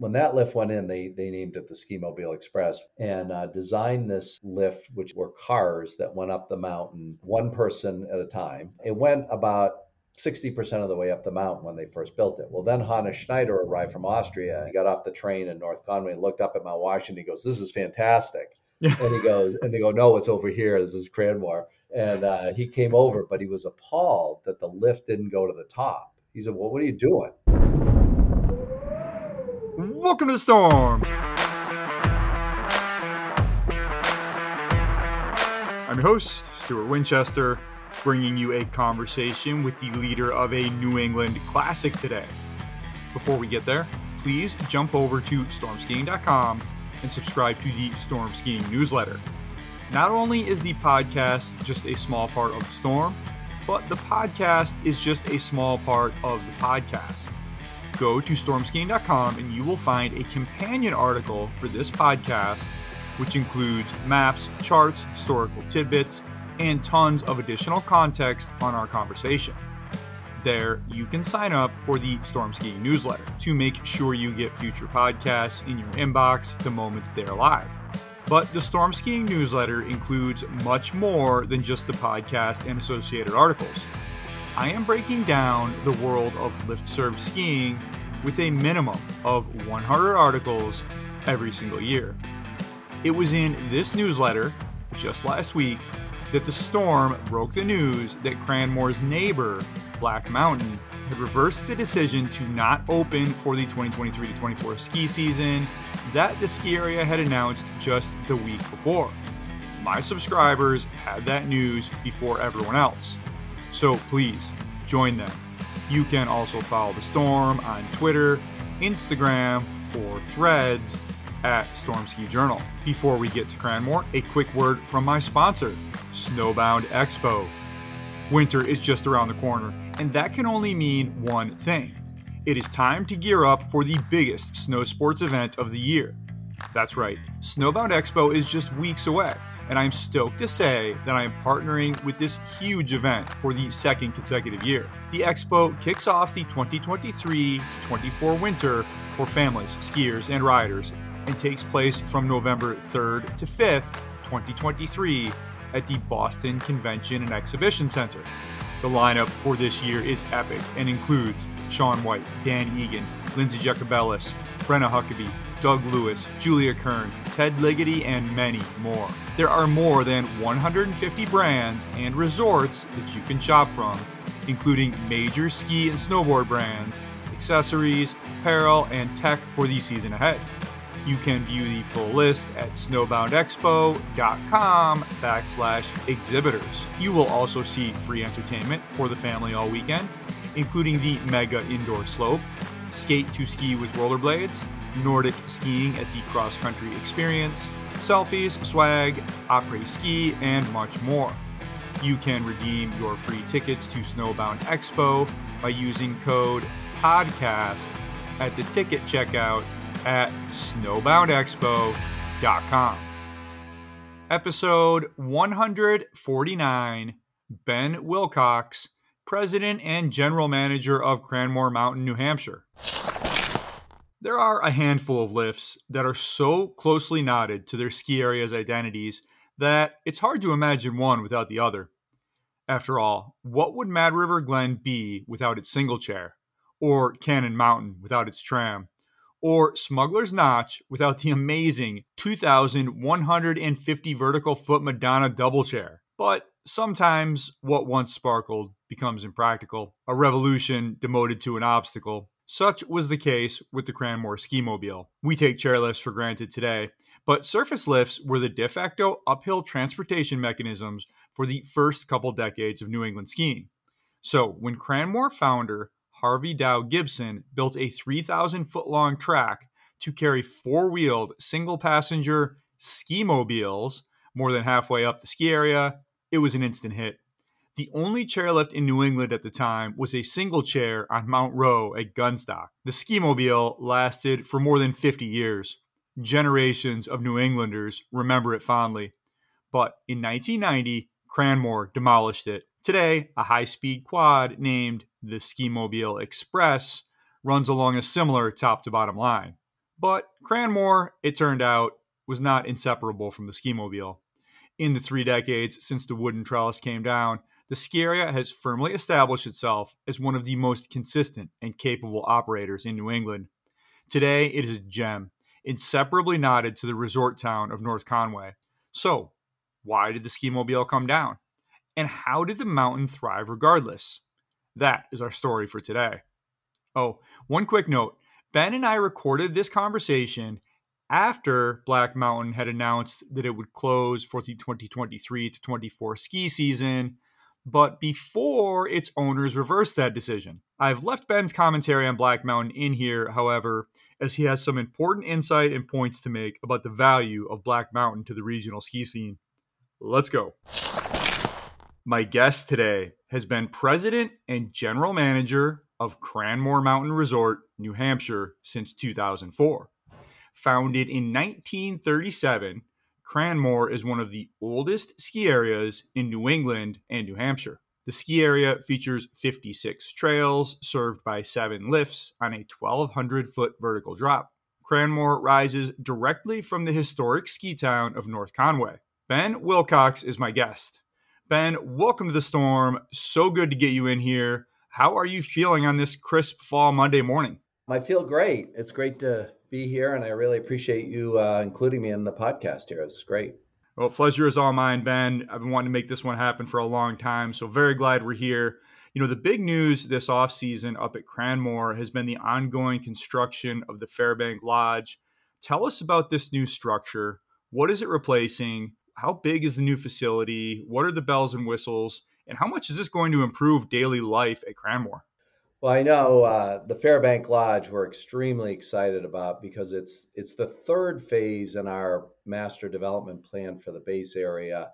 when that lift went in, they they named it the Ski Mobile Express and uh, designed this lift, which were cars that went up the mountain, one person at a time. It went about 60% of the way up the mountain when they first built it. Well, then Hannes Schneider arrived from Austria. He got off the train in North Conway looked up at Mount Washington. He goes, This is fantastic. and he goes, and they go, No, it's over here. This is Cranmore. And uh, he came over, but he was appalled that the lift didn't go to the top. He said, Well, what are you doing? Welcome to the storm. I'm your host, Stuart Winchester bringing you a conversation with the leader of a New England Classic today. Before we get there, please jump over to stormskiing.com and subscribe to the Storm Skiing newsletter. Not only is the podcast just a small part of the storm, but the podcast is just a small part of the podcast. Go to stormskiing.com and you will find a companion article for this podcast, which includes maps, charts, historical tidbits, and tons of additional context on our conversation. There, you can sign up for the Storm Skiing newsletter to make sure you get future podcasts in your inbox the moment they're live. But the Storm Skiing newsletter includes much more than just the podcast and associated articles. I am breaking down the world of lift served skiing with a minimum of 100 articles every single year. It was in this newsletter just last week that the storm broke the news that Cranmore's neighbor, Black Mountain, had reversed the decision to not open for the 2023 24 ski season that the ski area had announced just the week before. My subscribers had that news before everyone else. So please join them. You can also follow the storm on Twitter, Instagram, or threads at Storm Ski Journal. Before we get to Cranmore, a quick word from my sponsor, Snowbound Expo. Winter is just around the corner, and that can only mean one thing. It is time to gear up for the biggest snow sports event of the year. That's right, Snowbound Expo is just weeks away, and I'm stoked to say that I am partnering with this huge event for the second consecutive year. The expo kicks off the 2023 24 winter for families, skiers, and riders and takes place from November 3rd to 5th, 2023 at the Boston Convention and Exhibition Center. The lineup for this year is epic and includes Shaun White, Dan Egan, Lindsey Jacobellis, Brenna Huckaby, Doug Lewis, Julia Kern, Ted Ligety, and many more. There are more than 150 brands and resorts that you can shop from, including major ski and snowboard brands, accessories, apparel, and tech for the season ahead. You can view the full list at snowboundexpo.com backslash exhibitors. You will also see free entertainment for the family all weekend, including the mega indoor slope, skate to ski with rollerblades, Nordic skiing at the cross country experience, selfies, swag, après ski, and much more. You can redeem your free tickets to Snowbound Expo by using code PODCAST at the ticket checkout at snowboundexpo.com. Episode 149 Ben Wilcox, President and General Manager of Cranmore Mountain, New Hampshire. There are a handful of lifts that are so closely knotted to their ski area's identities that it's hard to imagine one without the other. After all, what would Mad River Glen be without its single chair? Or Cannon Mountain without its tram? or Smuggler's Notch without the amazing 2,150 vertical foot Madonna double chair. But sometimes what once sparkled becomes impractical, a revolution demoted to an obstacle. Such was the case with the Cranmore Ski Mobile. We take chairlifts for granted today, but surface lifts were the de facto uphill transportation mechanisms for the first couple decades of New England skiing. So, when Cranmore founder Harvey Dow Gibson built a 3,000 foot long track to carry four wheeled single passenger ski mobiles more than halfway up the ski area. It was an instant hit. The only chairlift in New England at the time was a single chair on Mount Rowe at Gunstock. The ski mobile lasted for more than 50 years. Generations of New Englanders remember it fondly. But in 1990, Cranmore demolished it. Today, a high speed quad named the Ski Mobile Express runs along a similar top to bottom line. But Cranmore, it turned out, was not inseparable from the ski mobile. In the three decades since the wooden trellis came down, the ski area has firmly established itself as one of the most consistent and capable operators in New England. Today, it is a gem, inseparably knotted to the resort town of North Conway. So, why did the ski mobile come down? And how did the mountain thrive regardless? That is our story for today. Oh, one quick note Ben and I recorded this conversation after Black Mountain had announced that it would close for the 2023 to 24 ski season but before its owners reversed that decision. I've left Ben's commentary on Black Mountain in here, however, as he has some important insight and points to make about the value of Black Mountain to the regional ski scene. Let's go. My guest today has been president and general manager of Cranmore Mountain Resort, New Hampshire, since 2004. Founded in 1937, Cranmore is one of the oldest ski areas in New England and New Hampshire. The ski area features 56 trails served by seven lifts on a 1,200 foot vertical drop. Cranmore rises directly from the historic ski town of North Conway. Ben Wilcox is my guest. Ben, welcome to the storm. So good to get you in here. How are you feeling on this crisp fall Monday morning? I feel great. It's great to be here, and I really appreciate you uh, including me in the podcast here. It's great. Well, pleasure is all mine, Ben. I've been wanting to make this one happen for a long time, so very glad we're here. You know, the big news this offseason up at Cranmore has been the ongoing construction of the Fairbank Lodge. Tell us about this new structure. What is it replacing? How big is the new facility? What are the bells and whistles? And how much is this going to improve daily life at Cranmore? Well, I know uh, the Fairbank Lodge we're extremely excited about because it's it's the third phase in our master development plan for the base area.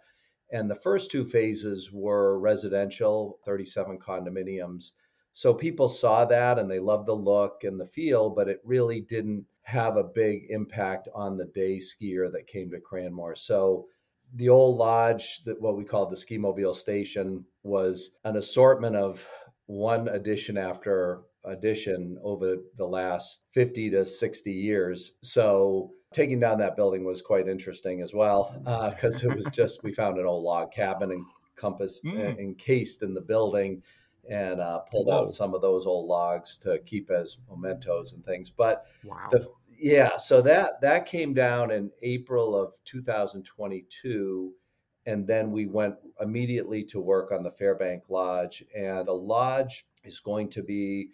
And the first two phases were residential, 37 condominiums. So people saw that and they loved the look and the feel, but it really didn't have a big impact on the day skier that came to Cranmore. So the old lodge, that what we called the ski mobile station, was an assortment of one edition after edition over the last 50 to 60 years. So taking down that building was quite interesting as well because uh, it was just we found an old log cabin encompassed mm. encased in the building and uh, pulled Whoa. out some of those old logs to keep as mementos and things. But wow. the, yeah, so that that came down in April of 2022 and then we went immediately to work on the Fairbank Lodge. And the lodge is going to be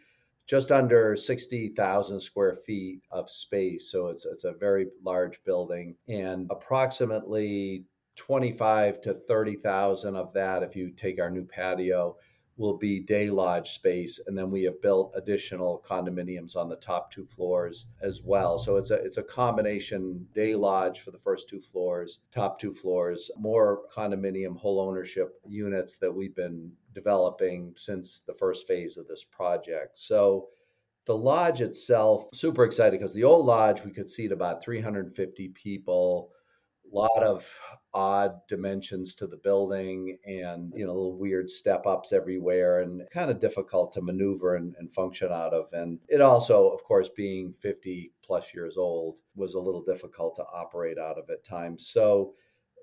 just under 60,000 square feet of space. So it's, it's a very large building and approximately 25 to 30,000 of that, if you take our new patio, will be day lodge space and then we have built additional condominiums on the top two floors as well. So it's a it's a combination day lodge for the first two floors top two floors more condominium whole ownership units that we've been developing since the first phase of this project. So the lodge itself super excited because the old lodge we could seat about 350 people lot of odd dimensions to the building and you know little weird step ups everywhere and kind of difficult to maneuver and, and, function out of. And it also of course being 50 plus years old was a little difficult to operate out of at times. So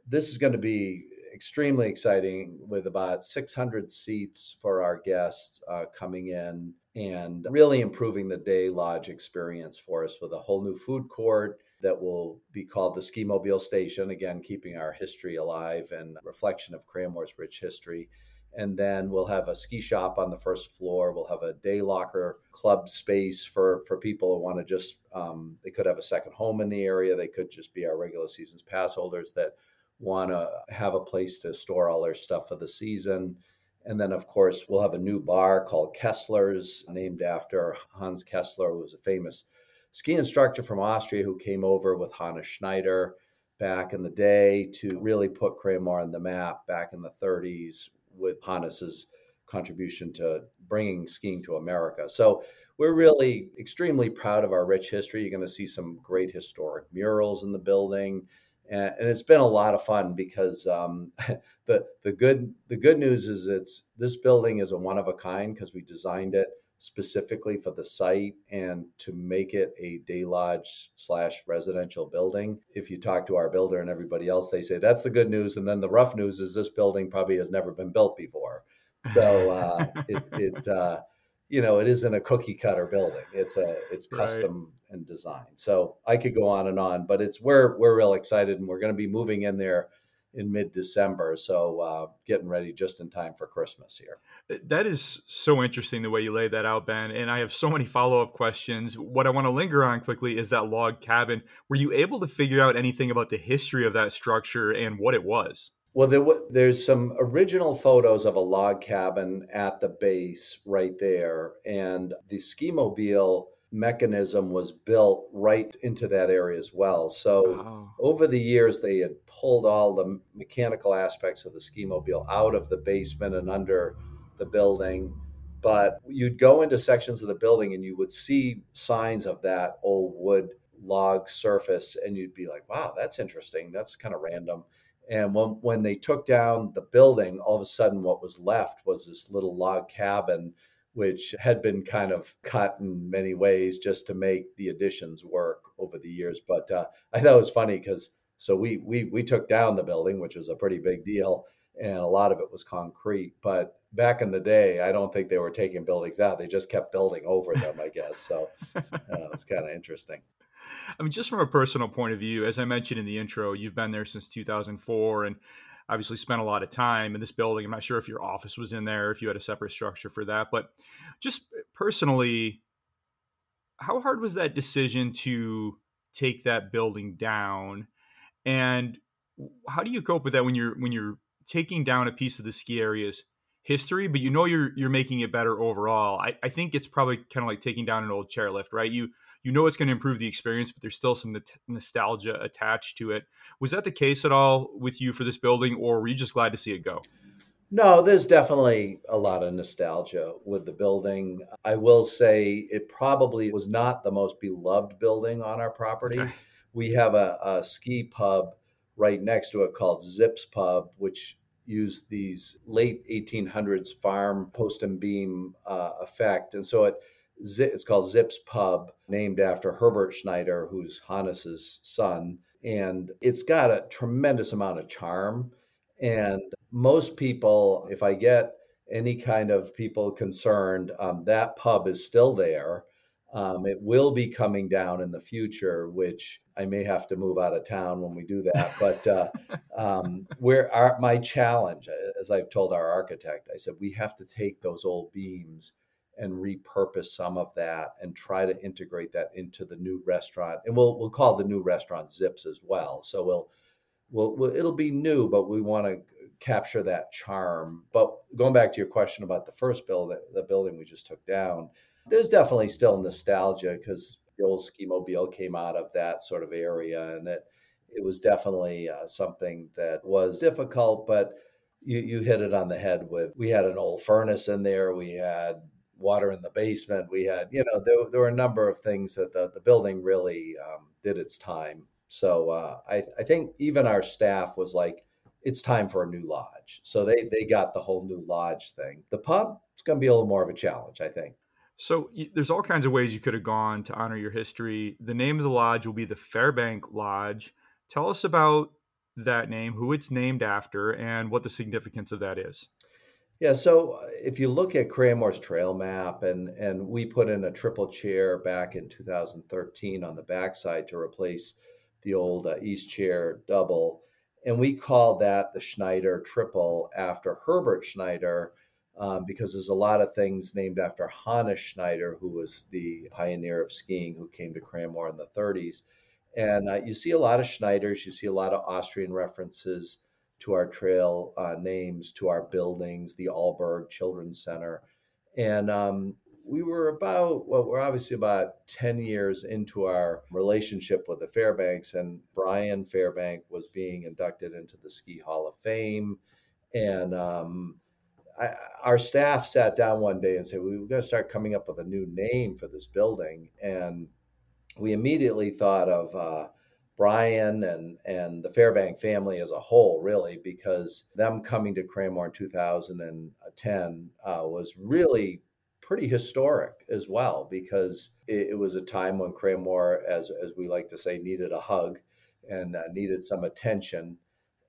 this is going to be extremely exciting with about 600 seats for our guests uh, coming in and really improving the day lodge experience for us with a whole new food court that will be called the Ski Mobile Station, again, keeping our history alive and reflection of Cranmore's rich history. And then we'll have a ski shop on the first floor. We'll have a day locker club space for, for people who want to just, um, they could have a second home in the area. They could just be our regular seasons pass holders that want to have a place to store all their stuff for the season. And then, of course, we'll have a new bar called Kessler's, named after Hans Kessler, who was a famous ski instructor from Austria who came over with Hannes Schneider back in the day to really put Cranmore on the map back in the 30s with Hannes's contribution to bringing skiing to America. So we're really extremely proud of our rich history. You're going to see some great historic murals in the building. And, and it's been a lot of fun because um, the the good the good news is it's this building is a one of a kind because we designed it specifically for the site and to make it a day lodge slash residential building. If you talk to our builder and everybody else, they say that's the good news. And then the rough news is this building probably has never been built before. So uh, it, it uh, you know, it isn't a cookie cutter building. It's a it's custom right. and designed. So I could go on and on, but it's we're we're real excited, and we're going to be moving in there in mid December. So uh, getting ready just in time for Christmas here. That is so interesting the way you laid that out, Ben. And I have so many follow up questions. What I want to linger on quickly is that log cabin. Were you able to figure out anything about the history of that structure and what it was? Well, there, there's some original photos of a log cabin at the base right there, and the ski mobile mechanism was built right into that area as well. So wow. over the years, they had pulled all the mechanical aspects of the ski mobile out of the basement and under the building. But you'd go into sections of the building and you would see signs of that old wood log surface, and you'd be like, wow, that's interesting. That's kind of random. And when, when they took down the building, all of a sudden, what was left was this little log cabin which had been kind of cut in many ways just to make the additions work over the years. But uh, I thought it was funny because so we we we took down the building, which was a pretty big deal, and a lot of it was concrete. But back in the day, I don't think they were taking buildings out; they just kept building over them, I guess. So uh, it's kind of interesting. I mean, just from a personal point of view, as I mentioned in the intro, you've been there since 2004, and obviously spent a lot of time in this building. I'm not sure if your office was in there, if you had a separate structure for that, but just personally, how hard was that decision to take that building down? And how do you cope with that when you're when you're taking down a piece of the ski area's history, but you know you're you're making it better overall? I, I think it's probably kind of like taking down an old chairlift, right? You you know it's going to improve the experience, but there's still some nostalgia attached to it. Was that the case at all with you for this building, or were you just glad to see it go? No, there's definitely a lot of nostalgia with the building. I will say it probably was not the most beloved building on our property. Okay. We have a, a ski pub right next to it called Zips Pub, which used these late 1800s farm post and beam uh, effect. And so it it's called Zips Pub, named after Herbert Schneider, who's Hannes's son. And it's got a tremendous amount of charm. And most people, if I get any kind of people concerned, um, that pub is still there. Um, it will be coming down in the future, which I may have to move out of town when we do that. But uh, um, where our, my challenge, as I've told our architect, I said we have to take those old beams and repurpose some of that and try to integrate that into the new restaurant. And we'll we'll call the new restaurant Zips as well. So we'll we'll, we'll it'll be new, but we want to capture that charm. But going back to your question about the first building, the building we just took down, there's definitely still nostalgia because the old ski mobile came out of that sort of area, and it it was definitely uh, something that was difficult, but you, you hit it on the head with we had an old furnace in there we had water in the basement. We had, you know, there, there were a number of things that the, the building really um, did its time. So uh, I, I think even our staff was like, it's time for a new lodge. So they, they got the whole new lodge thing. The pub, it's going to be a little more of a challenge, I think. So there's all kinds of ways you could have gone to honor your history. The name of the lodge will be the Fairbank Lodge. Tell us about that name, who it's named after, and what the significance of that is. Yeah, so uh, if you look at Cranmore's trail map, and and we put in a triple chair back in 2013 on the backside to replace the old uh, East chair double, and we call that the Schneider triple after Herbert Schneider, um, because there's a lot of things named after Hannes Schneider, who was the pioneer of skiing who came to Cranmore in the 30s, and uh, you see a lot of Schneiders, you see a lot of Austrian references to our trail uh, names, to our buildings, the Arlberg Children's Center. And um, we were about, well, we're obviously about 10 years into our relationship with the Fairbanks, and Brian Fairbank was being inducted into the Ski Hall of Fame. And um, I, our staff sat down one day and said, We've got to start coming up with a new name for this building. And we immediately thought of, uh, Brian and and the Fairbank family as a whole, really, because them coming to Cranmore in 2010 uh, was really pretty historic as well because it, it, was a time when Cranmore, as as we like to say, needed a hug and uh, needed some attention.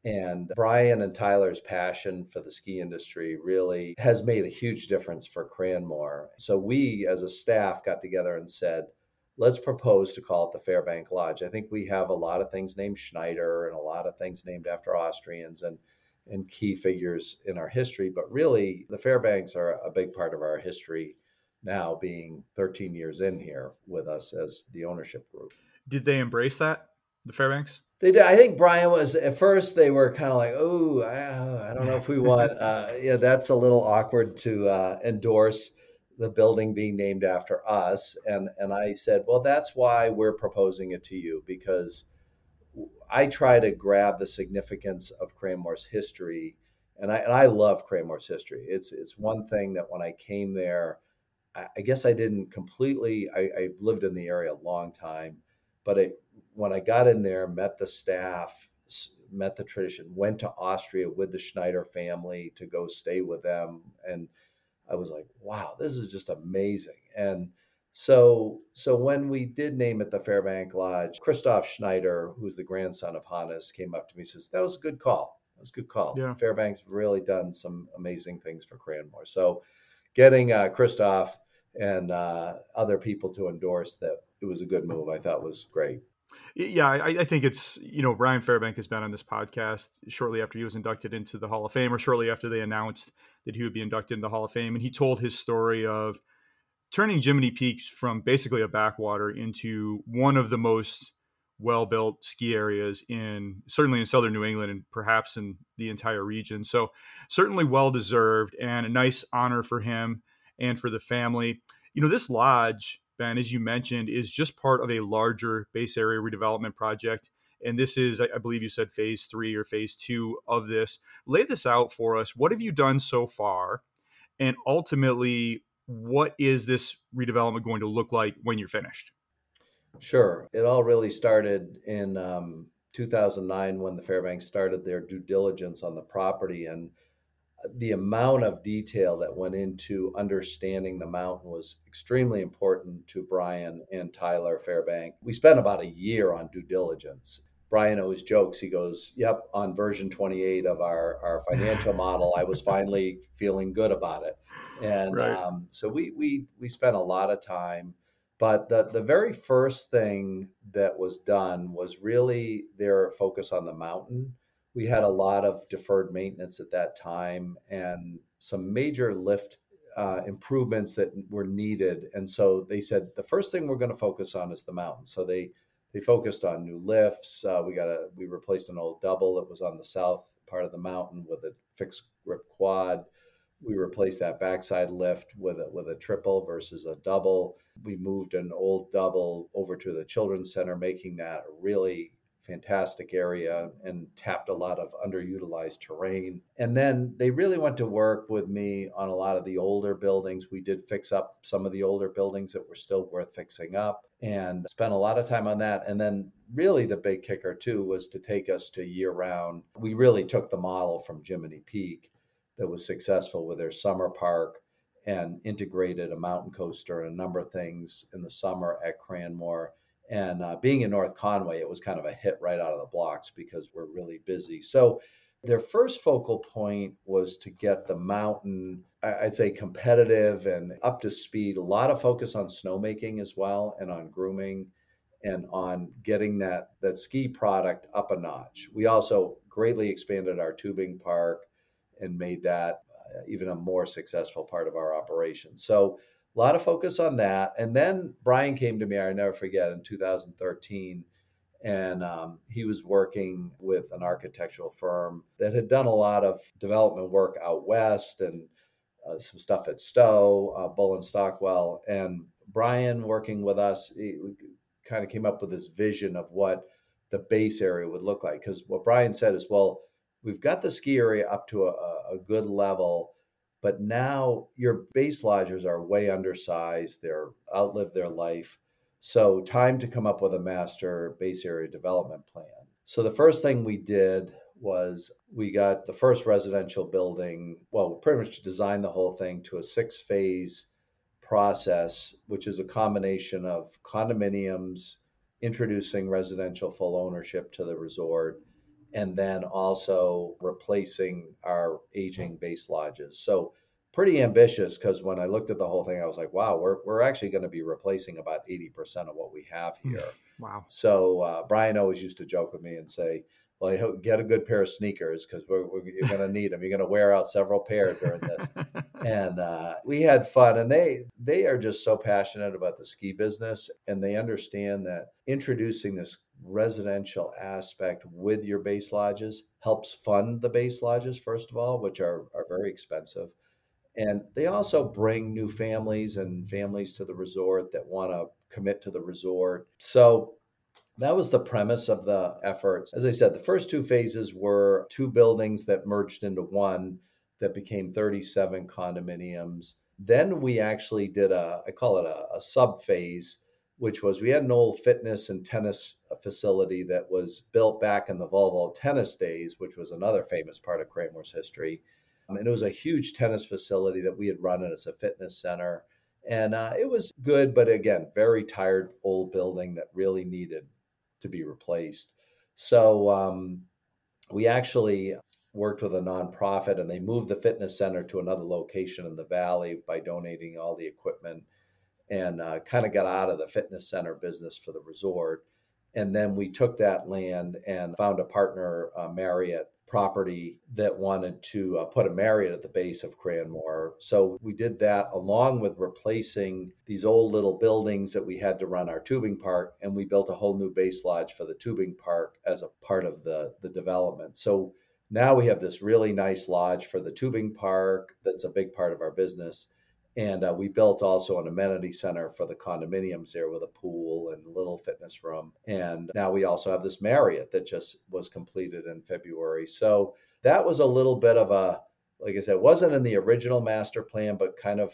And Brian and Tyler's passion for the ski industry really has made a huge difference for Cranmore. So we, as a staff, got together and said, let's propose to call it the Fairbank Lodge. I think we have a lot of things named Schneider and a lot of things named after Austrians and and key figures in our history, but really the Fairbanks are a big part of our history now being 13 years in here with us as the ownership group. Did they embrace that, the Fairbanks? They did. I think Brian was at first. They were kind of like, "Oh, I, I, don't know if we want." Uh, yeah, that's a little awkward to uh, endorse the building being named after us. And and I said, "Well, that's why we're proposing it to you because I try to grab the significance of Cranmore's history, and I and I love Cranmore's history. It's it's one thing that when I came there, I, I guess I didn't completely. I, I lived in the area a long time, but it when I got in there, met the staff, met the tradition, went to Austria with the Schneider family to go stay with them, and I was like, wow, this is just amazing. And so, so when we did name it the Fairbank Lodge, Christoph Schneider, who's the grandson of Hannes, came up to me and says, "That was a good call. That was a good call. Yeah. Fairbank's really done some amazing things for Cranmore." So, getting uh, Christoph and uh, other people to endorse that it was a good move, I thought was great. Yeah, I, I, think it's you know Brian Fairbank has been on this podcast shortly after he was inducted into the Hall of Fame, or shortly after they announced that he would be inducted in the Hall of Fame, and he told his story of turning Jiminy Peaks from basically a backwater into one of the most well-built ski areas in certainly in southern New England and perhaps in the entire region. So certainly well deserved and a nice honor for him and for the family. You know, this lodge Ben, as you mentioned, is just part of a larger base area redevelopment project. And this is, I believe you said phase three or phase two of this. Lay this out for us. What have you done so far? And ultimately, what is this redevelopment going to look like when you're finished? Sure. It all really started in um, 2009 when the Fairbanks started their due diligence on the property. And the amount of detail that went into understanding the mountain was extremely important to Brian and Tyler Fairbank. We spent about a year on due diligence. Brian always jokes, he goes, Yep, on version 28 of our, our financial model, I was finally feeling good about it. And right. um, so we, we, we spent a lot of time. But the, the very first thing that was done was really their focus on the mountain we had a lot of deferred maintenance at that time and some major lift uh, improvements that were needed. And so they said the first thing we're going to focus on is the mountain. So they they focused on new lifts. Uh, we got a we replaced an old double that was on the south part of the mountain with a fixed grip quad. We replaced that backside lift with a with a triple versus a double. We moved an old double over to the children's center, making that a really fantastic area and tapped a lot of underutilized terrain. And then they really went to work with me on a lot of the older buildings. We did fix up some of the older buildings that were still worth fixing up and spent a lot of time on that. And then really the big kicker too was to take us to year round. We really took the model from Jiminy Peak that was successful with their summer park and integrated a mountain coaster and a number of things in the summer at Cranmore and uh, being in North Conway, it was kind of a hit right out of the blocks because we're really busy. So their first focal point was to get the mountain, I'd say, competitive and up to speed. A lot of focus on snowmaking as well and on grooming and on getting that, that ski product up a notch. We also greatly expanded our tubing park and made that uh, even a more successful part of our operation. So a lot of focus on that. And then Brian came to me, I never forget, in 2013. And um, he was working with an architectural firm that had done a lot of development work out west and uh, some stuff at Stowe, uh, Bull and Stockwell. And Brian working with us, kind of came up with this vision of what the base area would look like. Because what Brian said is, well, we've got the ski area up to a, a good level but now your base lodgers are way undersized, they're outlived their life. So, time to come up with a master base area development plan. So, the first thing we did was we got the first residential building. Well, we pretty much designed the whole thing to a six phase process, which is a combination of condominiums, introducing residential full ownership to the resort, and then also replacing our aging base lodges. So pretty ambitious because when I looked at the whole thing, I was like, wow, we're, we're actually going to be replacing about 80% of what we have here. wow. So uh, Brian always used to joke with me and say, well, get a good pair of sneakers because we're, we're, you're going to need them. You're going to wear out several pairs during this. and uh, we had fun, and they they are just so passionate about the ski business, and they understand that introducing this residential aspect with your base lodges helps fund the base lodges first of all, which are are very expensive. And they also bring new families and families to the resort that want to commit to the resort. So that was the premise of the efforts. As I said, the first two phases were two buildings that merged into one that became 37 condominiums. Then we actually did a, I call it a, a sub phase, which was we had an old fitness and tennis facility that was built back in the Volvo tennis days, which was another famous part of Cranmore's history. And it was a huge tennis facility that we had run it as a fitness center. And uh, it was good, but again, very tired old building that really needed to be replaced. So um, we actually worked with a nonprofit and they moved the fitness center to another location in the valley by donating all the equipment and uh, kind of got out of the fitness center business for the resort. And then we took that land and found a partner, uh, Marriott, property that wanted to uh, put a Marriott at the base of Cranmore. So we did that along with replacing these old little buildings that we had to run our tubing park, and we built a whole new base lodge for the tubing park as a part of the, the development. So now we have this really nice lodge for the tubing park that's a big part of our business. And uh, we built also an amenity center for the condominiums there with a pool and little fitness room. And now we also have this Marriott that just was completed in February. So that was a little bit of a, like I said, wasn't in the original master plan, but kind of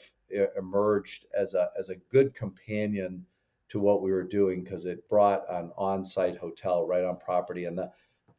emerged as a as a good companion to what we were doing because it brought an on-site hotel right on property. And the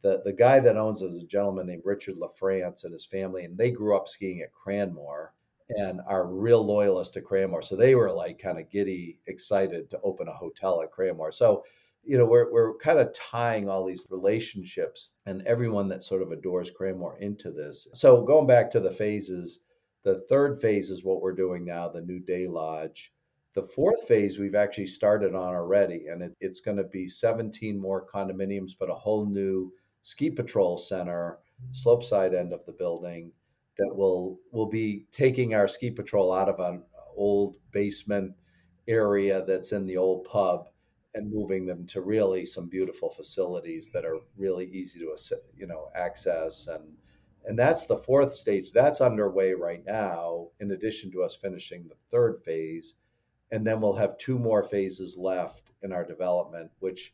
the, the guy that owns it is a gentleman named Richard LaFrance and his family, and they grew up skiing at Cranmore and are real loyalists to Cranmore. So they were like kind of giddy, excited to open a hotel at Cranmore. So, you know, we're, we're kind of tying all these relationships and everyone that sort of adores Cranmore into this. So going back to the phases, the third phase is what we're doing now, the new day lodge. The fourth phase we've actually started on already, and it, it's going to be 17 more condominiums, but a whole new ski patrol center, mm. slope side end of the building that will will be taking our ski patrol out of an old basement area that's in the old pub and moving them to really some beautiful facilities that are really easy to you know access. And and that's the fourth stage that's underway right now in addition to us finishing the third phase. And then we'll have two more phases left in our development which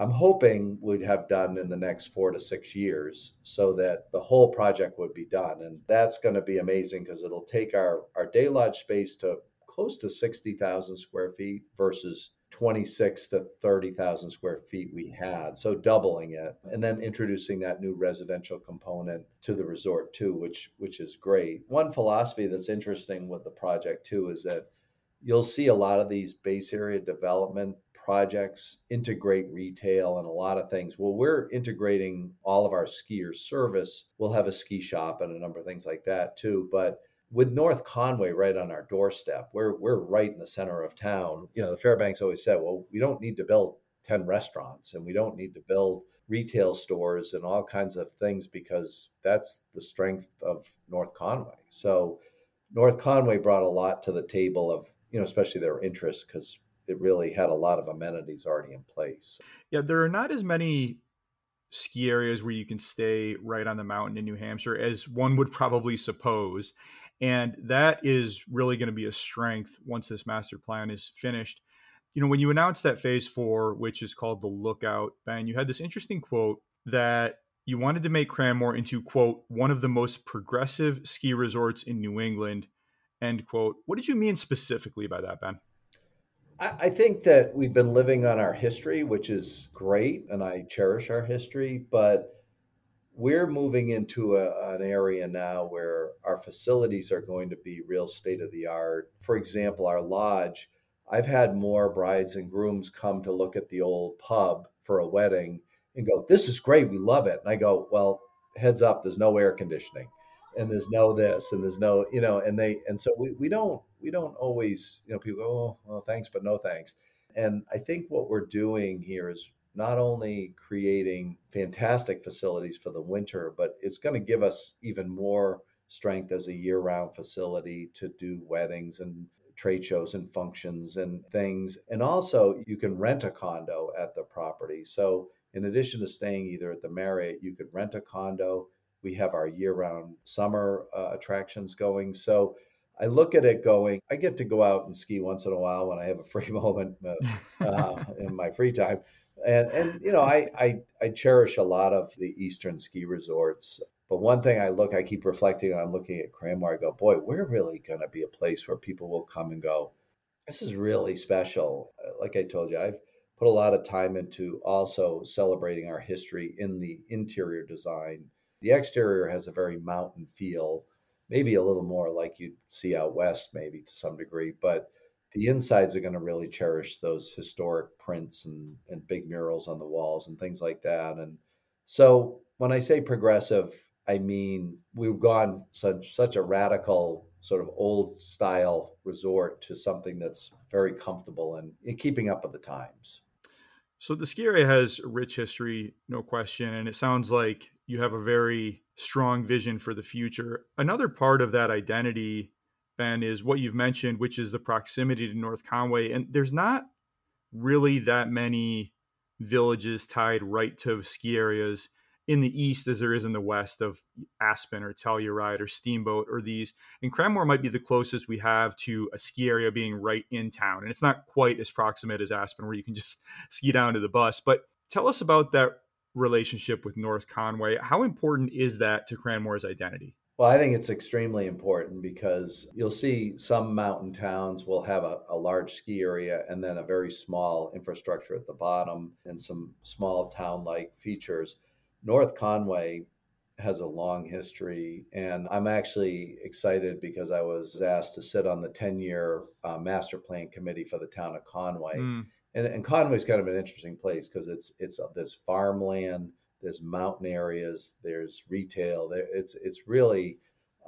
I'm hoping we'd have done in the next four to six years so that the whole project would be done. And that's going to be amazing because it'll take our, our day lodge space to close to 60,000 square feet versus 26 to 30,000 square feet we had. So doubling it and then introducing that new residential component to the resort too, which which is great. One philosophy that's interesting with the project too is that you'll see a lot of these base area development projects integrate retail and a lot of things. Well, we're integrating all of our skier service. We'll have a ski shop and a number of things like that too. But with North Conway right on our doorstep, we're we're right in the center of town. You know, the Fairbanks always said, well, we don't need to build 10 restaurants and we don't need to build retail stores and all kinds of things because that's the strength of North Conway. So North Conway brought a lot to the table of, you know, especially their interests because it really had a lot of amenities already in place. Yeah, there are not as many ski areas where you can stay right on the mountain in New Hampshire as one would probably suppose. And that is really going to be a strength once this master plan is finished. You know, when you announced that phase four, which is called the Lookout, Ben, you had this interesting quote that you wanted to make Cranmore into, quote, one of the most progressive ski resorts in New England, end quote. What did you mean specifically by that, Ben? I think that we've been living on our history, which is great, and I cherish our history. But we're moving into a, an area now where our facilities are going to be real state of the art. For example, our lodge, I've had more brides and grooms come to look at the old pub for a wedding and go, This is great. We love it. And I go, Well, heads up, there's no air conditioning and there's no this and there's no, you know, and they, and so we, we don't, we don't always, you know, people go, Oh, well, thanks, but no thanks. And I think what we're doing here is not only creating fantastic facilities for the winter, but it's going to give us even more strength as a year round facility to do weddings and trade shows and functions and things. And also, you can rent a condo at the property. So, in addition to staying either at the Marriott, you could rent a condo. We have our year round summer uh, attractions going. So, I look at it going, I get to go out and ski once in a while when I have a free moment uh, uh, in my free time and and you know I, I I cherish a lot of the eastern ski resorts. But one thing I look, I keep reflecting on looking at Cranmore. I go, boy, we're really going to be a place where people will come and go. This is really special. Like I told you, I've put a lot of time into also celebrating our history in the interior design. The exterior has a very mountain feel, maybe a little more like you'd see out west, maybe to some degree, but the insides are going to really cherish those historic prints and, and big murals on the walls and things like that. And so when I say progressive, I mean we've gone such such a radical sort of old style resort to something that's very comfortable and, and keeping up with the times. So the ski area has rich history, no question, and it sounds like you have a very strong vision for the future. Another part of that identity Ben, is what you've mentioned, which is the proximity to North Conway. And there's not really that many villages tied right to ski areas in the east as there is in the west of Aspen or Telluride or Steamboat or these. And Cranmore might be the closest we have to a ski area being right in town. And it's not quite as proximate as Aspen where you can just ski down to the bus. But tell us about that relationship with North Conway. How important is that to Cranmore's identity? Well, I think it's extremely important because you'll see some mountain towns will have a, a, large ski area and then a very small infrastructure at the bottom and some small town like features. North Conway has a long history, and I'm actually excited because I was asked to sit on the 10 year uh, master plan committee for the town of Conway. Mm. And, and Conway's kind of an interesting place because it's it's uh, this farmland there's mountain areas, there's retail. There, it's it's really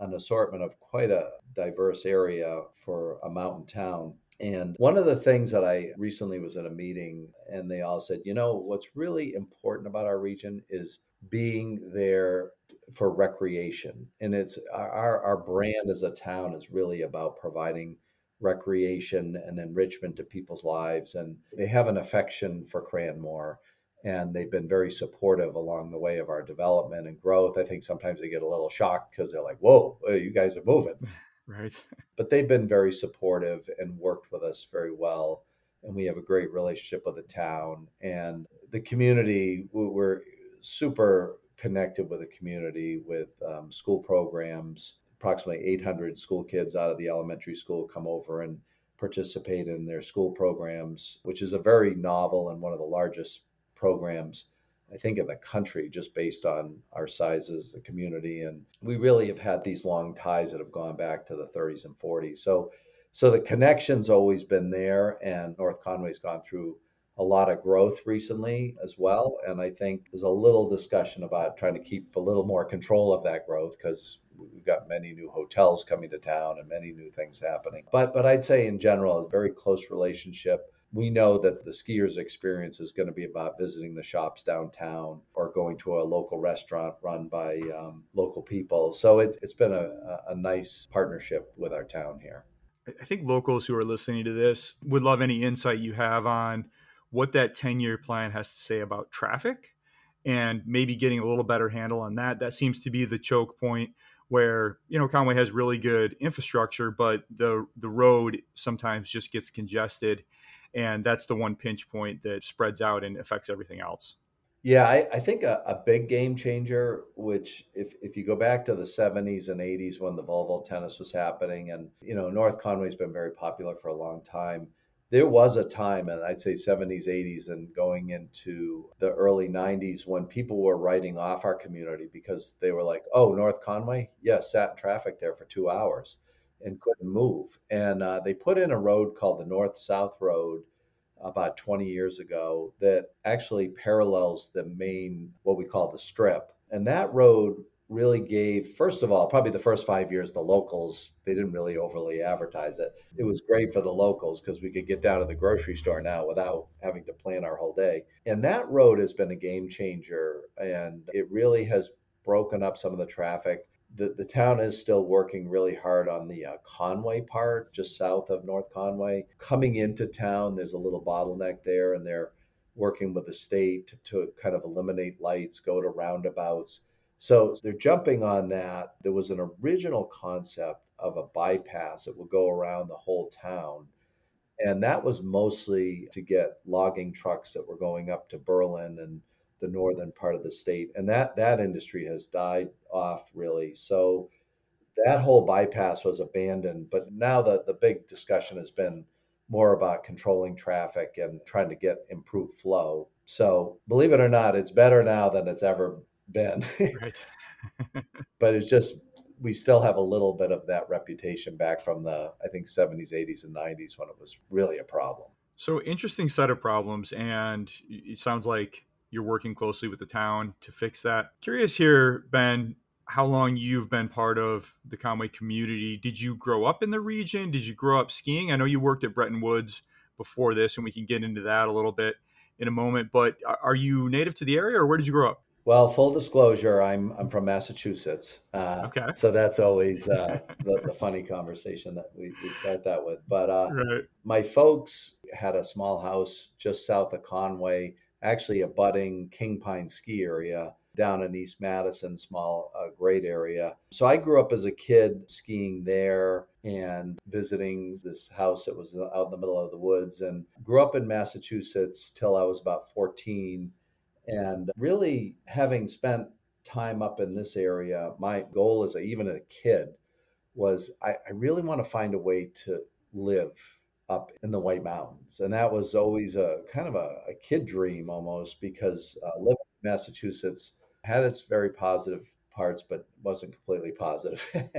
an assortment of quite a diverse area for a mountain town. And one of the things that I recently was at a meeting, and they all said, you know, what's really important about our region is being there for recreation. And it's our, our brand as a town is really about providing recreation and enrichment to people's lives. And they have an affection for Cranmore and they've been very supportive along the way of our development and growth. I think sometimes they get a little shocked because they're like, "Whoa, you guys are moving!" Right. But they've been very supportive and worked with us very well, and we have a great relationship with the town and the community. We're super connected with the community with um, school programs. Approximately 800 school kids out of the elementary school come over and participate in their school programs, which is a very novel and one of the largest programs, I think, in the country, just based on our size as a community. And we really have had these long ties that have gone back to the 30s and 40s. So, so the connection's always been there, and North Conway's gone through a lot of growth recently as well. And I think there's a little discussion about trying to keep a little more control of that growth because we've got many new hotels coming to town and many new things happening. But but I'd say in general, a very close relationship we know that the skier's experience is going to be about visiting the shops downtown or going to a local restaurant run by um, local people. So it, it's been a, a nice partnership with our town here. I think locals who are listening to this would love any insight you have on what that 10 year plan has to say about traffic and maybe getting a little better handle on that. That seems to be the choke point where you know Conway has really good infrastructure, but the the road sometimes just gets congested and that's the one pinch point that spreads out and affects everything else. Yeah, I, I think a, a, big game changer, which if, if you go back to the 70s and 80s when the Volvo tennis was happening, and you know, North Conway's been very popular for a long time. There was a time, and I'd say 70s, 80s, and going into the early 90s when people were writing off our community because they were like, oh, North Conway? Yeah, sat in traffic there for two hours and couldn't move. And uh, they put in a road called the North South Road about 20 years ago that actually parallels the main, what we call the strip. And that road really gave, first of all, probably the first five years, the locals, they didn't really overly advertise it. It was great for the locals because we could get down to the grocery store now without having to plan our whole day. And that road has been a game changer and it really has broken up some of the traffic. The, the town is still working really hard on the uh, Conway part, just south of North Conway. Coming into town, there's a little bottleneck there, and they're working with the state to, to kind of eliminate lights, go to roundabouts so they're jumping on that. There was an original concept of a bypass that would go around the whole town. And that was mostly to get logging trucks that were going up to Berlin and the northern part of the state. And that that industry has died off really. So that whole bypass was abandoned. But now the, the big discussion has been more about controlling traffic and trying to get improved flow. So believe it or not, it's better now than it's ever been. right. but it's just we still have a little bit of that reputation back from the I think 70s, 80s, and 90s when it was really a problem. So interesting set of problems, and it sounds like you're working closely with the town to fix that. Curious here, Ben, how long you've been part of the Conway community. Did you grow up in the region? Did you grow up skiing? I know you worked at Bretton Woods before this, and we can get into that a little bit in a moment. But are you native to the area, or where did you grow up? Well, full disclosure, I'm I'm from Massachusetts. Uh, okay. So that's always uh, the, the funny conversation that we, we start that with. But uh, right. my folks had a small house just south of Conway, actually a budding King Pine ski area down in East Madison, small, uh, great area. So I grew up as a kid skiing there and visiting this house that was out in the middle of the woods and grew up in Massachusetts till I was about 14 and really, having spent time up in this area, my goal as a, even a kid was I, I really want to find a way to live up in the White Mountains. And that was always a kind of a, a kid dream almost because uh, living in Massachusetts had its very positive parts, but wasn't completely positive.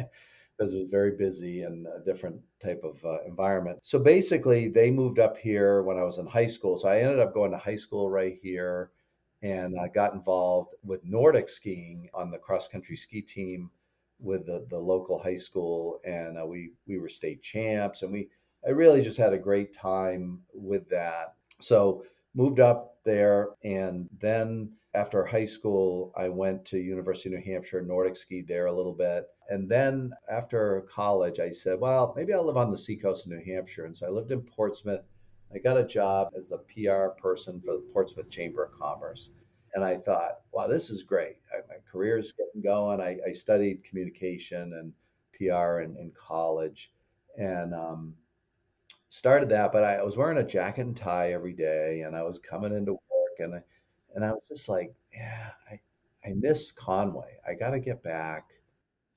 because it was very busy and a different type of uh, environment. So basically, they moved up here when I was in high school. So I ended up going to high school right here and I got involved with Nordic skiing on the cross country ski team with the, the local high school, and uh, we we were state champs, and we I really just had a great time with that. So moved up there, and then after high school, I went to University of New Hampshire, Nordic skied there a little bit, and then after college, I said, well, maybe I'll live on the seacoast of New Hampshire, and so I lived in Portsmouth I got a job as the PR person for the Portsmouth Chamber of Commerce. And I thought, wow, this is great. My career is getting going. I, I, studied communication and PR in, in college and um, started that. But I, I was wearing a jacket and tie every day and I was coming into work and I, and I was just like, yeah, I, I miss Conway. I got to get back.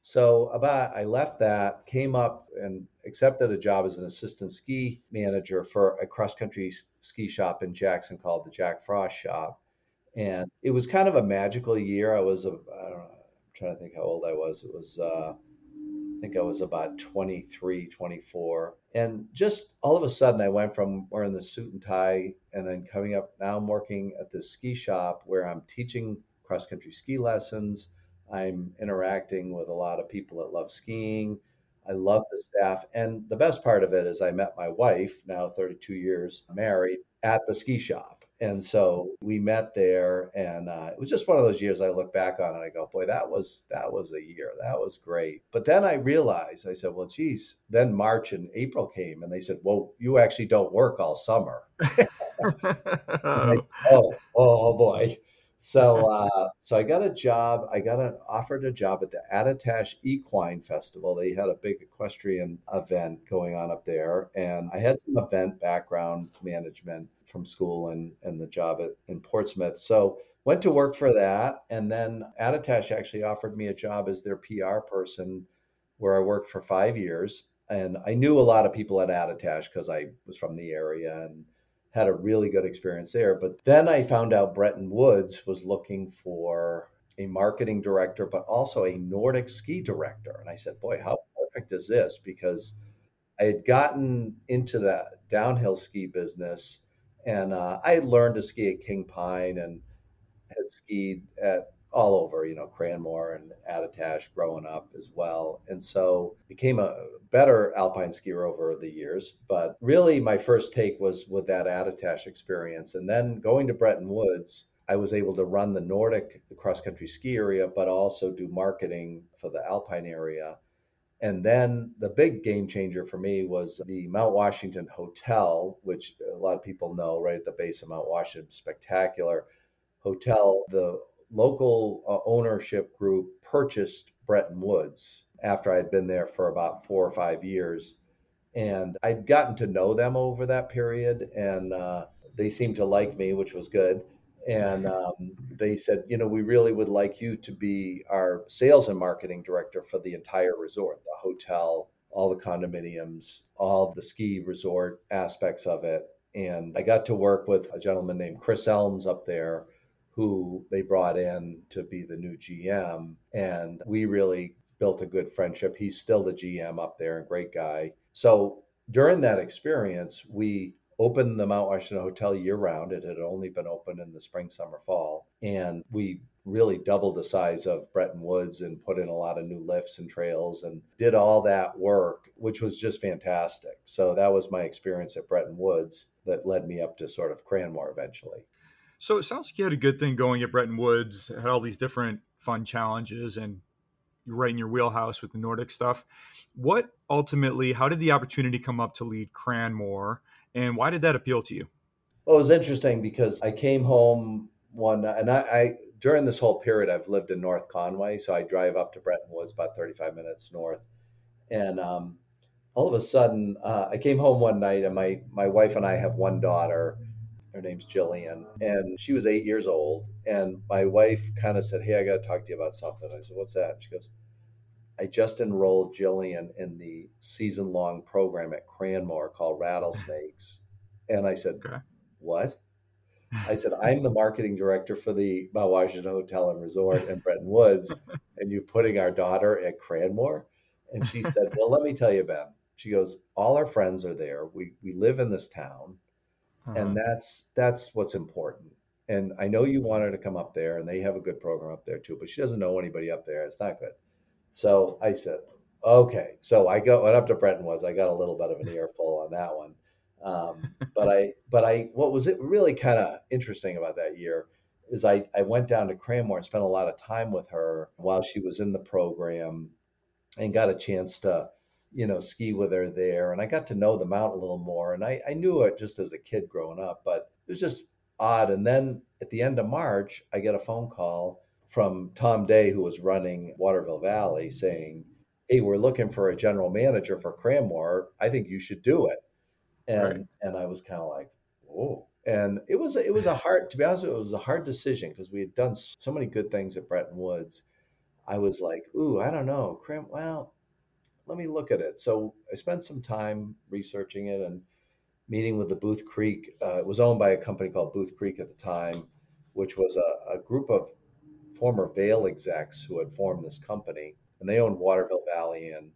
So about I left that, came up and accepted a job as an assistant ski manager for a cross country ski shop in Jackson called the Jack Frost Shop. And it was kind of a magical year. I was a, I don't know, I'm trying to think how old I was. It was uh, I think I was about 23, 24. And just all of a sudden I went from wearing the suit and tie and then coming up now I'm working at this ski shop where I'm teaching cross country ski lessons I'm interacting with a lot of people that love skiing. I love the staff. And the best part of it is I met my wife, now 32 years married, at the ski shop. And so we met there and uh, it was just one of those years I look back on and I go, boy, that was that was a year. That was great. But then I realized, I said, well, geez, then March and April came and they said, well, you actually don't work all summer. like, oh, oh boy. So, uh, so I got a job. I got an, offered a job at the Attitash Equine Festival. They had a big equestrian event going on up there, and I had some event background management from school and and the job at, in Portsmouth. So went to work for that, and then Attitash actually offered me a job as their PR person, where I worked for five years. And I knew a lot of people at Attitash because I was from the area and had a really good experience there. But then I found out Bretton Woods was looking for a marketing director, but also a Nordic ski director. And I said, boy, how perfect is this? Because I had gotten into the downhill ski business and uh, I had learned to ski at King Pine and had skied at all over, you know, Cranmore and Attitash growing up as well. And so became a better alpine skier over the years. But really my first take was with that Attitash experience. And then going to Bretton Woods, I was able to run the Nordic cross country ski area, but also do marketing for the alpine area. And then the big game changer for me was the Mount Washington Hotel, which a lot of people know right at the base of Mount Washington, spectacular hotel. The local uh, ownership group purchased Bretton Woods after I'd been there for about four or five years. And I'd gotten to know them over that period, and uh, they seemed to like me, which was good. And um, they said, you know, we really would like you to be our sales and marketing director for the entire resort, the hotel, all the condominiums, all the ski resort aspects of it. And I got to work with a gentleman named Chris Ellms up there who they brought in to be the new GM. And we really built a good friendship. He's still the GM up there, a great guy. So during that experience, we opened the Mount Washington Hotel year round. It had only been open in the spring, summer, fall. And we really doubled the size of Bretton Woods and put in a lot of new lifts and trails and did all that work, which was just fantastic. So that was my experience at Bretton Woods that led me up to sort of Cranmore eventually. So it sounds like you had a good thing going at Bretton Woods, had all these different fun challenges, and you're right in your wheelhouse with the Nordic stuff. What ultimately, how did the opportunity come up to lead Cranmore, and why did that appeal to you? Well, it was interesting because I came home one, and I, I during this whole period, I've lived in North Conway, so I drive up to Bretton Woods, about 35 minutes north, and um, all of a sudden, uh, I came home one night, and my my wife and I have one daughter her name's Jillian, and she was eight years old. And my wife kind of said, Hey, I got to talk to you about something. I said, What's that? She goes, I just enrolled Jillian in the season long program at Cranmore called Rattlesnakes. And I said, okay. What? I said, I'm the marketing director for the Mount Washington Hotel and Resort in Bretton Woods, and you're putting our daughter at Cranmore? And she said, Well, let me tell you, Ben. She goes, All our friends are there. We, we live in this town uh-huh. and that's that's what's important. And I know you want her to come up there, and they have a good program up there too, but she doesn't know anybody up there. It's not good. So I said, okay. So I go went up to Bretton Woods. I got a little bit of an earful on that one. Um, but I, but I, what was it really kind of interesting about that year is I, I went down to Cranmore and spent a lot of time with her while she was in the program and got a chance to you know, ski with her there. And I got to know the mountain a little more. And I, I knew it just as a kid growing up, but it was just odd. And then at the end of March, I get a phone call from Tom Day, who was running Waterville Valley, saying, Hey, we're looking for a general manager for Cranmore. I think you should do it. And right. and I was kind of like, oh. And it was it was a hard to be honest, it was a hard decision because we had done so many good things at Bretton Woods. I was like, ooh, I don't know. Cram well, let me look at it. So I spent some time researching it and meeting with the Booth Creek. Uh, it was owned by a company called Booth Creek at the time, which was a, a group of former Vail execs who had formed this company, and they owned Waterville Valley and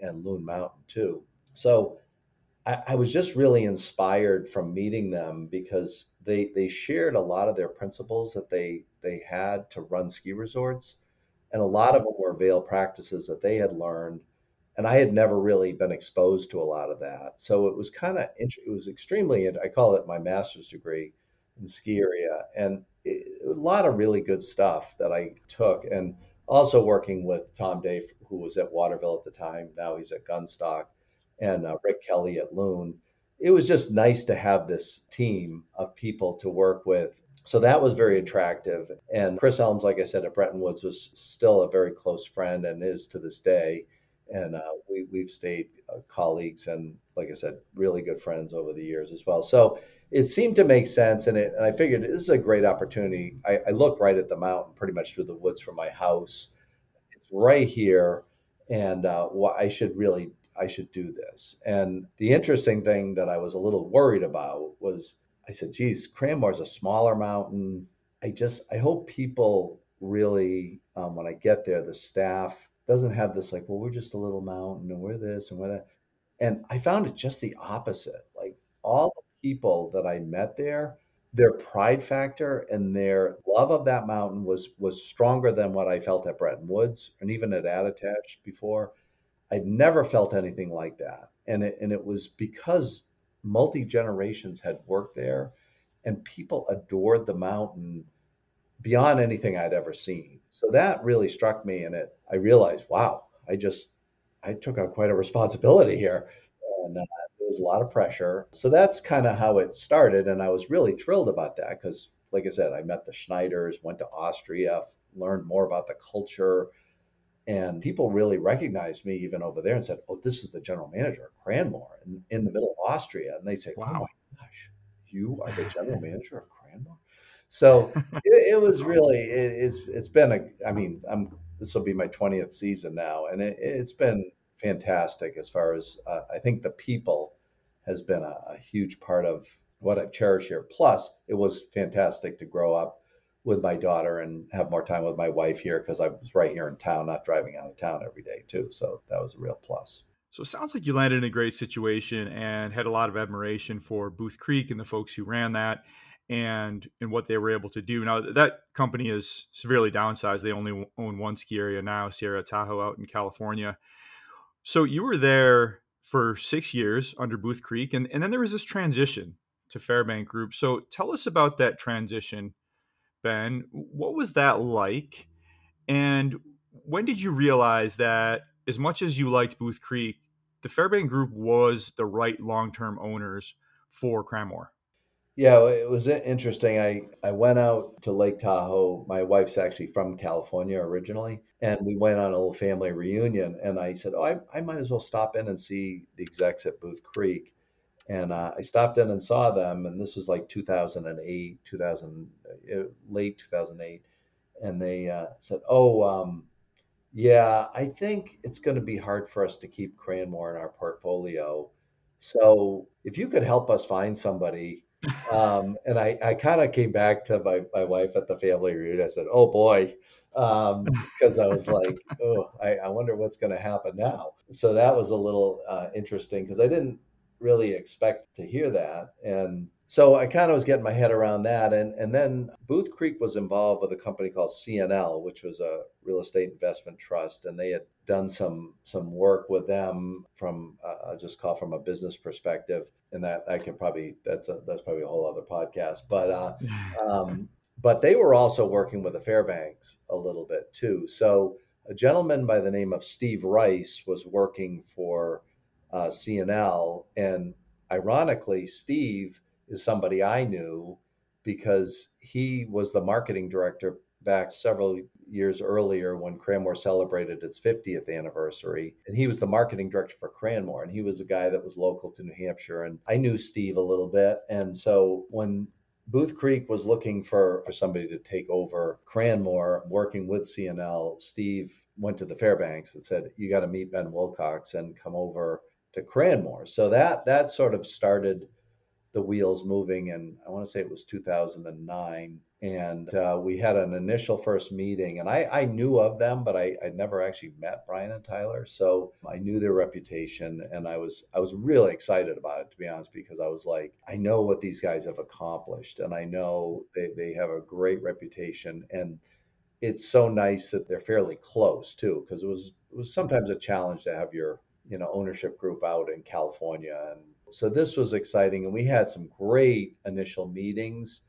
and Loon Mountain too. So I, I was just really inspired from meeting them because they they shared a lot of their principles that they they had to run ski resorts, and a lot of them were Vail practices that they had learned and I had never really been exposed to a lot of that. So it was kind of it was extremely I call it my master's degree in ski area, and it, a lot of really good stuff that I took, and also working with Tom Day, who was at Waterville at the time. Now he's at Gunstock, and uh, Rick Kelly at Loon. It was just nice to have this team of people to work with. So that was very attractive. And Chris Ellms, like I said, at Bretton Woods was still a very close friend and is to this day and uh, we we've stayed uh, colleagues and like I said, really good friends over the years as well. So it seemed to make sense, and it and I figured this is a great opportunity. I, I look right at the mountain, pretty much through the woods from my house. It's right here, and uh, I should really I should do this. And the interesting thing that I was a little worried about was I said, geez, Cranmore's a smaller mountain. I just, I hope people really, um, when I get there, the staff doesn't have this like, well, we're just a little mountain and we're this and we're that. And I found it just the opposite. Like all the people that I met there, their pride factor and their love of that mountain was was stronger than what I felt at Bretton Woods and even at Attitash before. I'd never felt anything like that. And it, and it was because multi generations had worked there and people adored the mountain beyond anything I'd ever seen. So that really struck me and it I realized, wow, I just I took on quite a responsibility here. And uh, there was a lot of pressure. So that's kind of how it started. And I was really thrilled about that because, like I said, I met the Schneiders, went to Austria, learned more about the culture, and people really recognized me even over there and said, Oh, this is the general manager of Cranmore in, in the middle of Austria. And they say, wow. Oh my gosh, you are the general manager of Cranmore? So it, it, was really, it, it's, it's been a, I mean, I'm, this will be my 20th season now. And it, has been fantastic as far as uh, I think the people has been a, a huge part of what I cherish here. Plus, it was fantastic to grow up with my daughter and have more time with my wife here because I was right here in town, not driving out of town every day too. So that was a real plus. So it sounds like you landed in a great situation and had a lot of admiration for Booth Creek and the folks who ran that and and what they were able to do. Now that company is severely downsized. They only own one ski area now, Sierra Tahoe out in California. So you were there for six years under Booth Creek, and, and then there was this transition to Fairbank Group. So tell us about that transition Ben. What was that like? And when did you realize that as much as you liked Booth Creek, the Fairbank Group was the right long term owners for Cranmore? Yeah, it was interesting. I, I went out to Lake Tahoe. My wife's actually from California originally. And we went on a little family reunion. And I said, Oh, I, I might as well stop in and see the execs at Booth Creek. And uh, I stopped in and saw them, and this was like 2008, 2000, uh, late 2008. And they uh, said, "Oh, um, yeah, I think it's going to be hard for us to keep Cranmore in our portfolio. So if you could help us find somebody." Um, and I, I kind of came back to my, my wife at the family reunion. I said, "Oh boy," because um, I was like, "Oh, I, I wonder what's going to happen now." So that was a little uh, interesting because I didn't really expect to hear that. And so I kind of was getting my head around that. And, and then Booth Creek was involved with a company called CNL, which was a real estate investment trust. And they had done some, some work with them from, uh, just call from a business perspective. And that I can probably, that's a, that's probably a whole other podcast. But, uh, um, but they were also working with the Fairbanks a little bit too. So a gentleman by the name of Steve Rice was working for uh, CNL. And ironically, Steve is somebody I knew because he was the marketing director back several years earlier when Cranmore celebrated its 50th anniversary. And he was the marketing director for Cranmore. And he was a guy that was local to New Hampshire. And I knew Steve a little bit. And so when Booth Creek was looking for, for somebody to take over Cranmore, working with CNL. Steve went to the Fairbanks and said, You got to meet Ben Wilcox and come over to Cranmore. So that that sort of started the wheels moving, and I want to say it was 2009. And uh, we had an initial first meeting, and I, I knew of them, but I I never actually met Brian and Tyler, so I knew their reputation, and I was I was really excited about it to be honest, because I was like, I know what these guys have accomplished, and I know they they have a great reputation, and it's so nice that they're fairly close too, because it was it was sometimes a challenge to have your you know ownership group out in California, and so this was exciting. And we had some great initial meetings,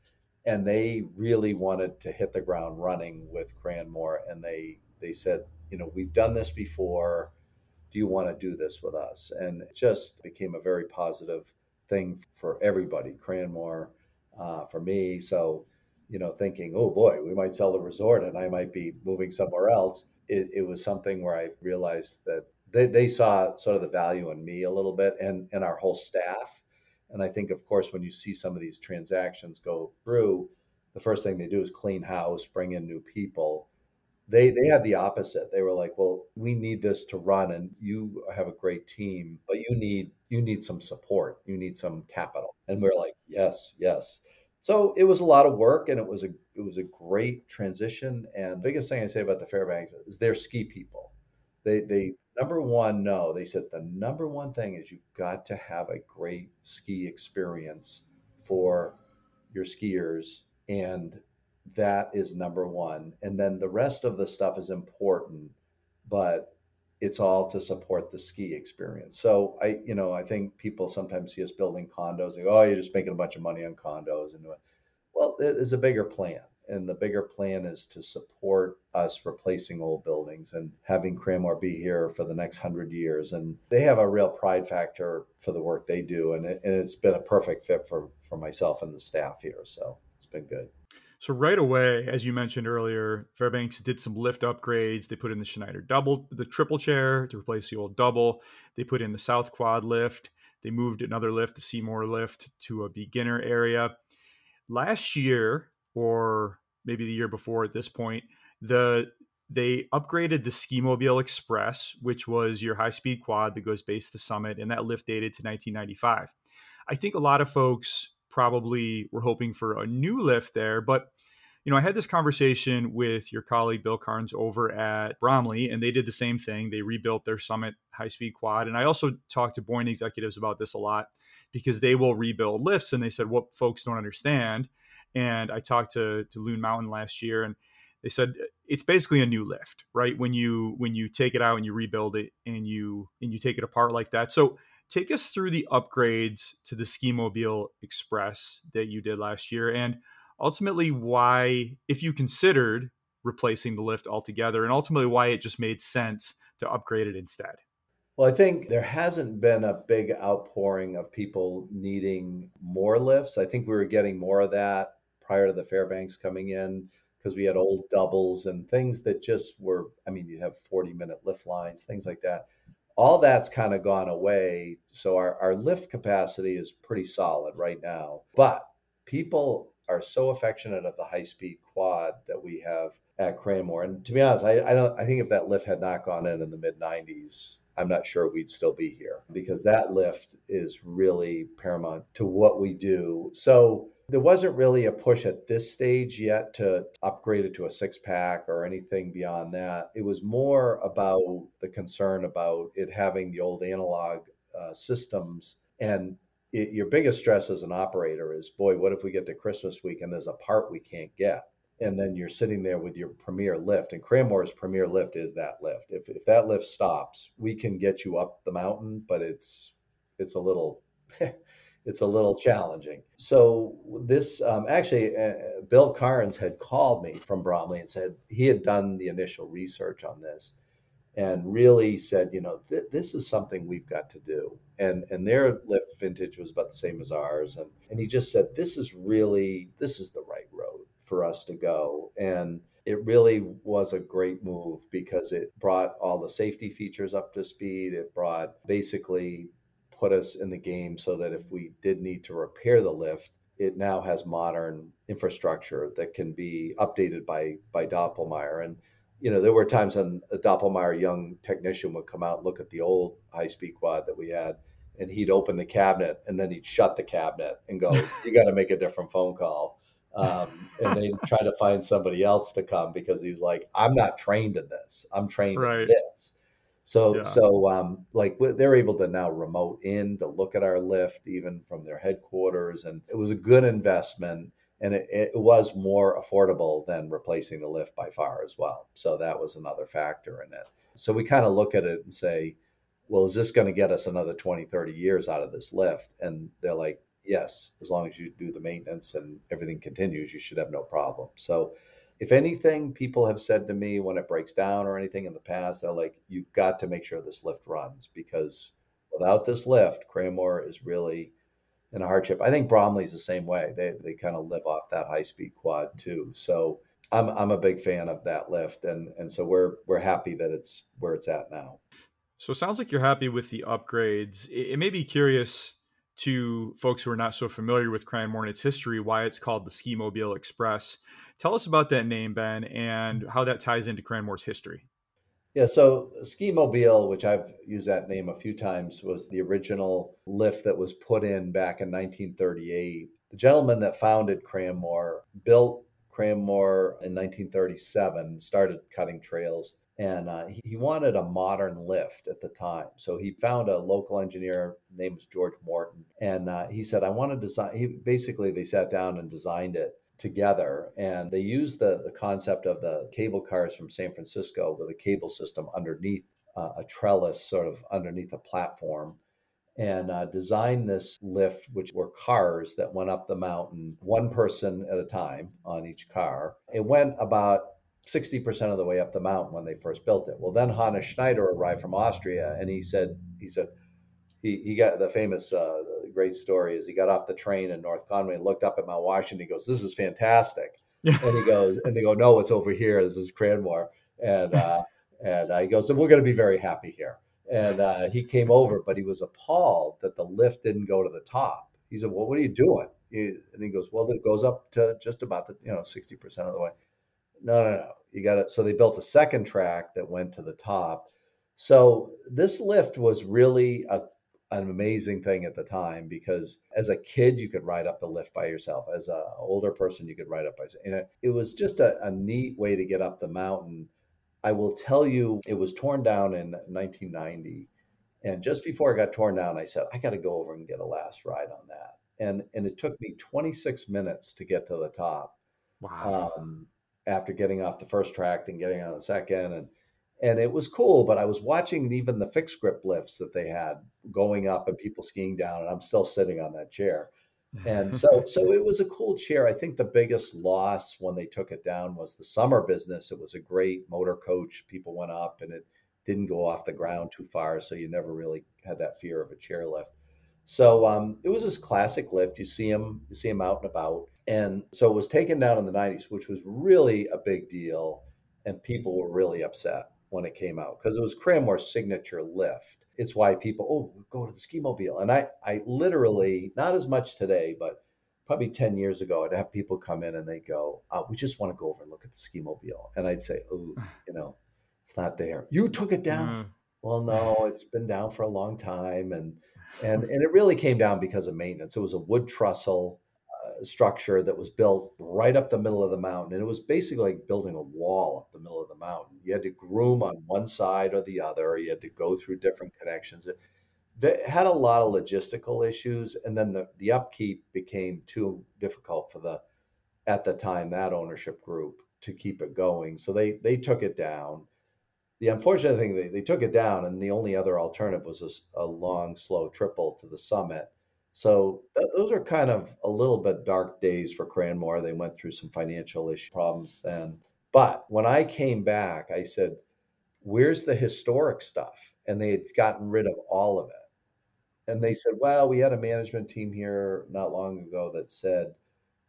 and they really wanted to hit the ground running with Cranmore, and they they said, you know, we've done this before. Do you want to do this with us? And it just became a very positive thing for everybody. Cranmore, uh, for me, so you know, thinking, oh boy, we might sell the resort and I might be moving somewhere else. It, it, was something where I realized that they, they saw sort of the value in me a little bit and, and our whole staff. And I think, of course, when you see some of these transactions go through, the first thing they do is clean house, bring in new people. They they had the opposite. They were like, "Well, we need this to run, and you have a great team, but you need you need some support. You need some capital." And we are like, "Yes, yes." So it was a lot of work, and it was a it was a great transition. And biggest thing I say about the Fairbanks is they're ski people. They they number one no. They said the number one thing is you've got to have a great ski experience for your skiers and that is number one. And then the rest of the stuff is important, but it's all to support the ski experience. So I, you know, I think people sometimes see us building condos. They go, "Oh, you're just making a bunch of money on condos." And well, there's a bigger plan, and the bigger plan is to support us replacing old buildings and having Cranmore be here for the next hundred years. And they have a real pride factor for the work they do, and, it, and it's been a perfect fit for for myself and the staff here. So it's been good. So right away, as you mentioned earlier, Fairbanks did some lift upgrades. They put in the Schneider double, the triple chair to replace the old double. They put in the South Quad lift. They moved another lift, the Seymour lift, to a beginner area. Last year, or maybe the year before at this point, the they upgraded the Ski Mobile Express, which was your high speed quad that goes base to summit, and that lift dated to 1995. I think a lot of folks probably were hoping for a new lift there. But, you know, I had this conversation with your colleague Bill Cairns over at Bromley, and they did the same thing. They rebuilt their Summit high speed quad. And I also talked to Boyne executives about this a lot because they will rebuild lifts. And they said, what folks don't understand. And I talked to, to Loon Mountain last year, and they said it's basically a new lift right when you when you take it out and you rebuild it and you and you take it apart like that so take us through the upgrades to the Ski Mobile Express that you did last year and ultimately why, if you considered replacing the lift altogether, and ultimately why it just made sense to upgrade it instead. Well, I think there hasn't been a big outpouring of people needing more lifts. I think we were getting more of that prior to the Fairbanks coming in because we had old doubles and things that just were, I mean, you have 40 minute lift lines, things like that all that's kind of gone away. So our, our lift capacity is pretty solid right now. But people are so affectionate of the high speed quad that we have at Cranmore. And to be honest, I, I don't I think if that lift had not gone in in the mid 90s, I'm not sure we'd still be here because that lift is really paramount to what we do. So there wasn't really a push at this stage yet to upgrade it to a six pack or anything beyond that. It was more about the concern about it having the old analog uh, systems. And it, your biggest stress as an operator is boy, what if we get to Christmas week and there's a part we can't get? And then you're sitting there with your premier lift, and Cranmore's premier lift is that lift. If, if that lift stops, we can get you up the mountain, but it's it's a little it's a little challenging. So this um, actually, uh, Bill Cairns had called me from Bromley and said he had done the initial research on this, and really said, you know, th- this is something we've got to do. And and their lift vintage was about the same as ours, and and he just said, this is really this is the right road for us to go, and. It really was a great move because it brought all the safety features up to speed. It brought basically put us in the game so that if we did need to repair the lift, it now has modern infrastructure that can be updated by by Doppelmayr. And you know, there were times when a Doppelmayr young technician would come out and look at the old high speed quad that we had, and he'd open the cabinet and then he'd shut the cabinet and go, "You got to make a different phone call." Um, and they try to find somebody else to come because he was like, "I'm not trained in this. I'm trained right. in this." So yeah. so um, like they're able to now remote in to look at our lift even from their headquarters, and it was a good investment, and it, it was more affordable than replacing the lift by far as well. So that was another factor in it. So we kind of look at it and say, well, is this going to get us another 20, 30 years out of this lift? And they're like, yes, as long as you do the maintenance and everything continues, you should have no problem. So if anything, people have said to me when it breaks down or anything in the past, they're like, you've got to make sure this lift runs because without this lift, Cranmore is really in a hardship. I think Bromley's the same way. They they kind of live off that high speed quad too. So I'm I'm a big fan of that lift and and so we're we're happy that it's where it's at now. So it sounds like you're happy with the upgrades. It, it may be curious to folks who are not so familiar with Cranmore and its history why it's called the Ski Mobile Express. Tell us about that name, Ben, and how that ties into Cranmore's history. Yeah, so Ski Mobile, which I've used that name a few times, was the original lift that was put in back in 1938. The gentleman that founded Cranmore built Cranmore in 1937, started cutting trails, and uh, he wanted a modern lift at the time. So he found a local engineer named George Morton, and uh, he said, "I want to design." He basically they sat down and designed it together and they used the, the concept of the cable cars from San Francisco with a cable system underneath uh, a trellis sort of underneath a platform and uh, designed this lift which were cars that went up the mountain one person at a time on each car it went about 60% of the way up the mountain when they first built it well then hannes schneider arrived from austria and he said he said he, he got the famous uh, great story is he got off the train in North Conway and looked up at Mount Washington. He goes, "This is fantastic," and he goes, and they go, "No, it's over here. This is Cranmore," and uh, and uh, he goes, "And we're going to be very happy here." And uh, he came over, but he was appalled that the lift didn't go to the top. He said, "Well, what are you doing?" He, and he goes, "Well, it goes up to just about the you know sixty percent of the way." No, no, no. You got it. So they built a second track that went to the top. So this lift was really a an amazing thing at the time because as a kid you could ride up the lift by yourself. As an older person you could ride up by and it, it was just a, a neat way to get up the mountain. I will tell you it was torn down in 1990 and just before it got torn down i said i got to go over and get a last ride on that. And and it took me 26 minutes to get to the top. Wow. Um, after getting off the first track and getting on the second and and it was cool. But I was watching even the fixed grip lifts that they had going up and people skiing down, and I'm still sitting on that chair. And so, so it was a cool chair. I think the biggest loss when they took it down was the summer business. It was a great motor coach. People went up, and it didn't go off the ground too far, so you never really had that fear of a chair lift So um, it was this classic lift. You see them, you see them out and about, and so it was taken down in the '90s, which was really a big deal, and people were really upset when it came out because it was Cranmore's signature lift. It's why people, oh, go to the ski mobile. And I, I literally, not as much today, but probably 10 years ago, I'd have people come in and they go, oh, we just want to go over and look at the ski mobile. And I'd say, oh, you know, it's not there. You took it down. Mm. Well, no, it's been down for a long time. And, and, and it really came down because of maintenance. It was a wood trestle Uh, structure that was built right up the middle of the mountain. And it was basically like building a wall up the middle of the mountain. You had to groom on one side or the other, you had to go through different connections. It, it had a lot of logistical issues. And then the, the upkeep became too difficult for the, at the time, that ownership group to keep it going. So they, they took it down. The unfortunate thing, they, they took it down, and the only other alternative was a, a long, slow triple to the summit so th- those are kind of a little bit dark days for Cranmore. They went through some financial issue problems then. But when I came back, I said, "Where's the historic stuff?" And they had gotten rid of all of it. And they said, "Well, we had a management team here not long ago that said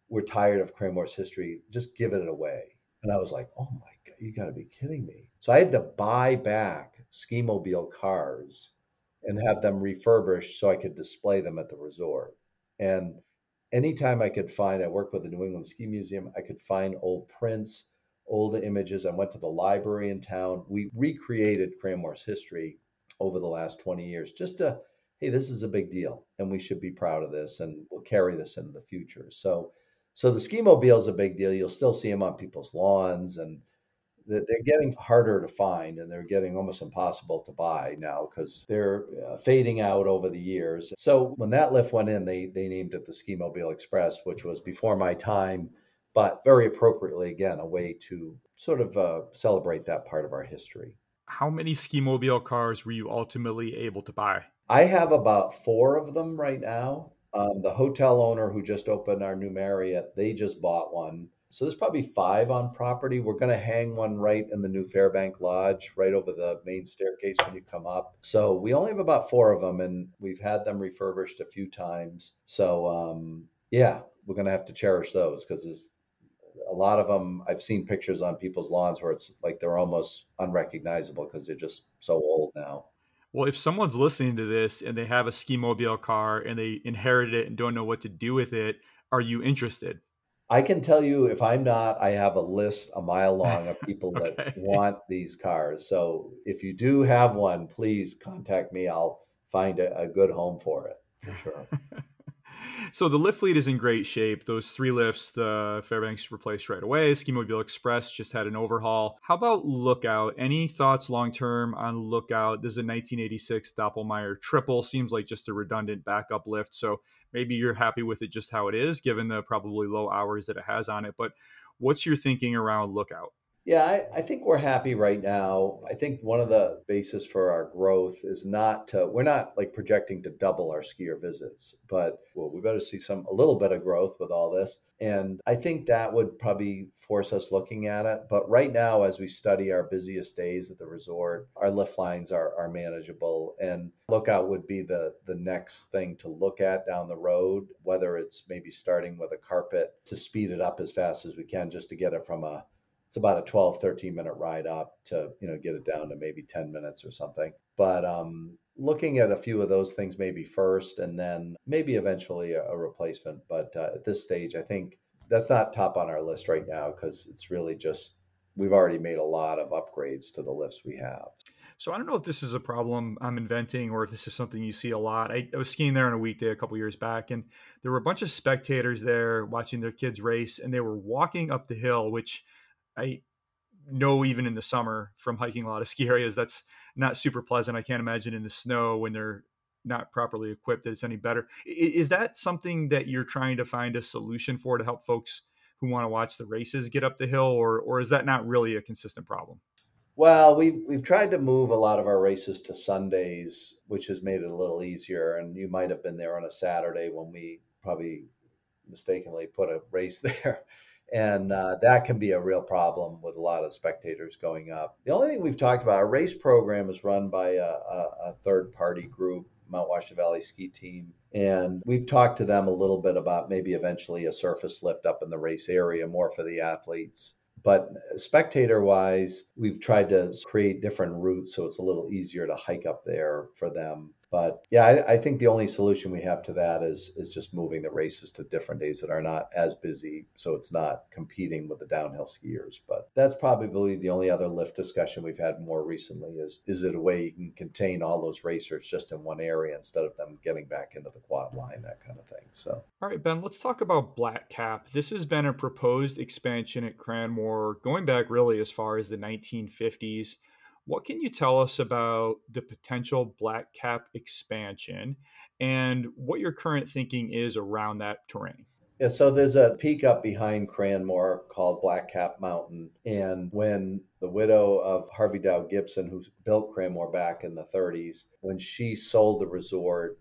we're tired of Cranmore's history. Just give it away." And I was like, "Oh my god, you got to be kidding me!" So I had to buy back ski mobile cars and have them refurbished so I could display them at the resort. And anytime I could find, I worked with the New England Ski Museum, I could find old prints, old images. I went to the library in town. We recreated Cranmore's history over the last 20 years just to, hey, this is a big deal and we should be proud of this and we'll carry this into the future. So, so the ski mobile is a big deal. You'll still see them on people's lawns and they're getting harder to find and they're getting almost impossible to buy now because they're uh, fading out over the years. So when that lift went in, they they named it the Ski Mobile Express, which was before my time, but very appropriately again a way to sort of uh, celebrate that part of our history. How many ski mobile cars were you ultimately able to buy? I have about four of them right now. Um, the hotel owner who just opened our new Marriott, they just bought one so there's probably five on property. We're going to hang one right in the new Fairbank Lodge, right over the main staircase when you come up. So we only have about four of them, and we've had them refurbished a few times. So um, yeah, we're going to have to cherish those because there's a lot of them. I've seen pictures on people's lawns where it's like they're almost unrecognizable because they're just so old now. Well, if someone's listening to this and they have a ski mobile car and they inherit it and don't know what to do with it, are you interested? I can tell you if I'm not, I have a list a mile long of people okay. that want these cars. So if you do have one, please contact me. I'll find a, a good home for it for sure. so the lift fleet is in great shape. Those three lifts, the Fairbanks replaced right away. Ski Mobile Express just had an overhaul. How about Lookout? Any thoughts long term on Lookout? This is a 1986 Doppelmayr triple. Seems like just a redundant backup lift. So maybe you're happy with it just how it is, given the probably low hours that it has on it. But what's your thinking around Lookout? Yeah, I, I, think we're happy right now. I think one of the basis for our growth is not to, we're not like projecting to double our skier visits, but well, we better see some a little bit of growth with all this. And I think that would probably force us looking at it. But right now, as we study our busiest days at the resort, our lift lines are, are manageable. And lookout would be the the next thing to look at down the road, whether it's maybe starting with a carpet to speed it up as fast as we can just to get it from a it's about a 12 13 minute ride up to you know get it down to maybe 10 minutes or something. But um, looking at a few of those things maybe first and then maybe eventually a, a replacement. But uh, at this stage i think that's not top on our list right now because it's really just we've already made a lot of upgrades to the lifts we have. So I don't know if this is a problem I'm inventing or if this is something you see a lot. I, I was skiing there on a weekday a couple years back, and there were a bunch of spectators there watching their kids race, and they were walking up the hill, which I know even in the summer from hiking a lot of ski areas that's not super pleasant. I can't imagine in the snow when they're not properly equipped that it's any better. Is that something that you're trying to find a solution for to help folks who want to watch the races get up the hill, or or is that not really a consistent problem? Well, we've we've tried to move a lot of our races to Sundays, which has made it a little easier. And you might have been there on a Saturday when we probably mistakenly put a race there and uh, that can be a real problem with a lot of spectators going up. The only thing we've talked about, our race program is run by a, a, a third party group, Mount Washington Valley Ski Team, and we've talked to them a little bit about maybe eventually a surface lift up in the race area more for the athletes. But spectator wise, we've tried to create different routes so it's a little easier to hike up there for them but yeah, I, I, think the only solution we have to that is is just moving the races to different days that are not as busy, so it's not competing with the downhill skiers. But that's probably the only other lift discussion we've had more recently. Is is it a way you can contain all those racers just in one area instead of them getting back into the quad line, that kind of thing. So, all right, Ben, let's talk about Black Cap. This has been a proposed expansion at Cranmore going back really as far as the 1950s. What can you tell us about the potential black cap expansion and what your current thinking is around that terrain? Yeah, so there's a peak up behind Cranmore called Black Cap Mountain. And when the widow of Harvey Dow Gibson, who built Cranmore back in the 30s, when she sold the resort,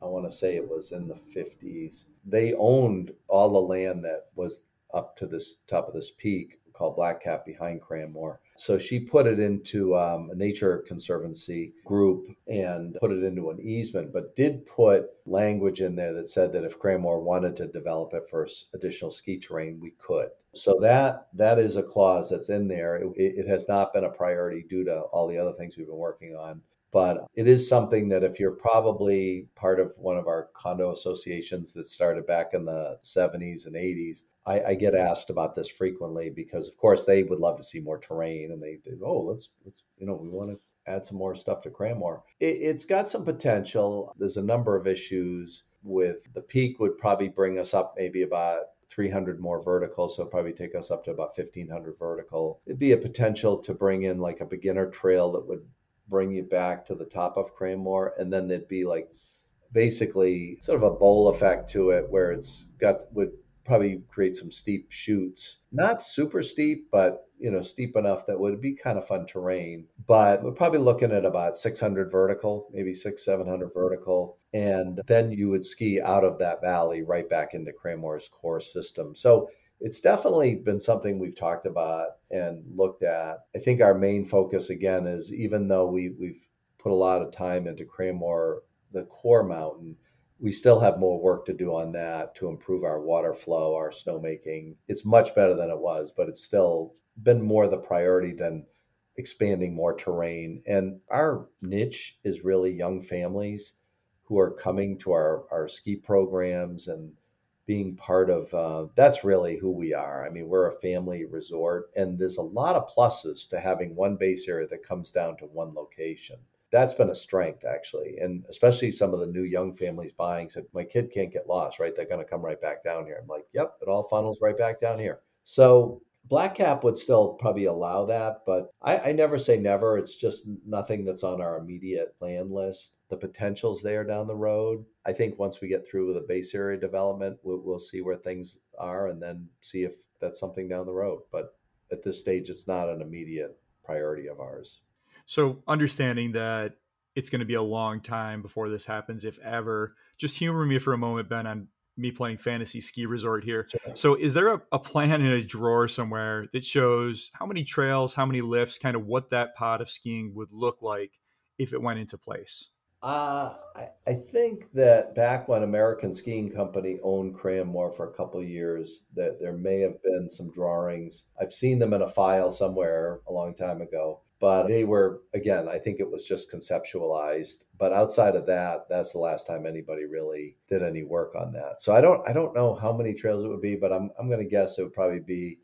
I want to say it was in the 50s, they owned all the land that was up to this top of this peak called Black Cap behind Cranmore. So she put it into um, a nature conservancy group and put it into an easement, but did put language in there that said that if Cranmore wanted to develop it for additional ski terrain, we could. So that that is a clause that's in there. It, it has not been a priority due to all the other things we've been working on but it is something that if you're probably part of one of our condo associations that started back in the 70s and 80s I, I, get asked about this frequently because of course they would love to see more terrain and they, they oh let's let's you know we want to add some more stuff to cranmore. It, it's got some potential. There's a number of issues with the peak would probably bring us up maybe about 300 more vertical so probably take us up to about 1500 vertical. It'd be a potential to bring in like a beginner trail that would bring you back to the top of Cranmore, and then there'd be like basically sort of a bowl effect to it where it's got would probably create some steep chutes not super steep but you know steep enough that would be kind of fun terrain. But we're probably looking at about 600 vertical maybe 6 700 vertical. And then you would ski out of that valley right back into cranmore's core system. So it's definitely been something we've talked about and looked at. I think our main focus again is even though we we've put a lot of time into Cranmore, the core mountain, we still have more work to do on that to improve our water flow, our snowmaking. It's much better than it was, but it's still been more the priority than expanding more terrain. And our niche is really young families who are coming to our, our ski programs and being part of uh, that's really who we are. I mean, we're a family resort, and there's a lot of pluses to having one base area that comes down to one location. That's been a strength, actually. And especially some of the new young families buying said, My kid can't get lost, right? They're going to come right back down here. I'm like, Yep, it all funnels right back down here. So Black Cap would still probably allow that, but I, I, never say never. It's just nothing that's on our immediate land list. The potential's there down the road. I think once we get through with the base area development, we'll, we'll see where things are and then see if that's something down the road. But at this stage, it's not an immediate priority of ours. So, understanding that it's going to be a long time before this happens, if ever, just humor me for a moment, Ben, on me playing fantasy ski resort here. Sure. So, is there a, a, plan in a drawer somewhere that shows how many trails, how many lifts, kind of what that pod of skiing would look like if it went into place? Uh, I, I think that back when American Skiing Company owned Cranmore for a couple years, that there may have been some drawings. I've seen them in a file somewhere a long time ago but they were again i think it was just conceptualized but outside of that that's the last time anybody really did any work on that. So i don't i don't know how many trails it would be but i'm, I'm going to guess it would probably be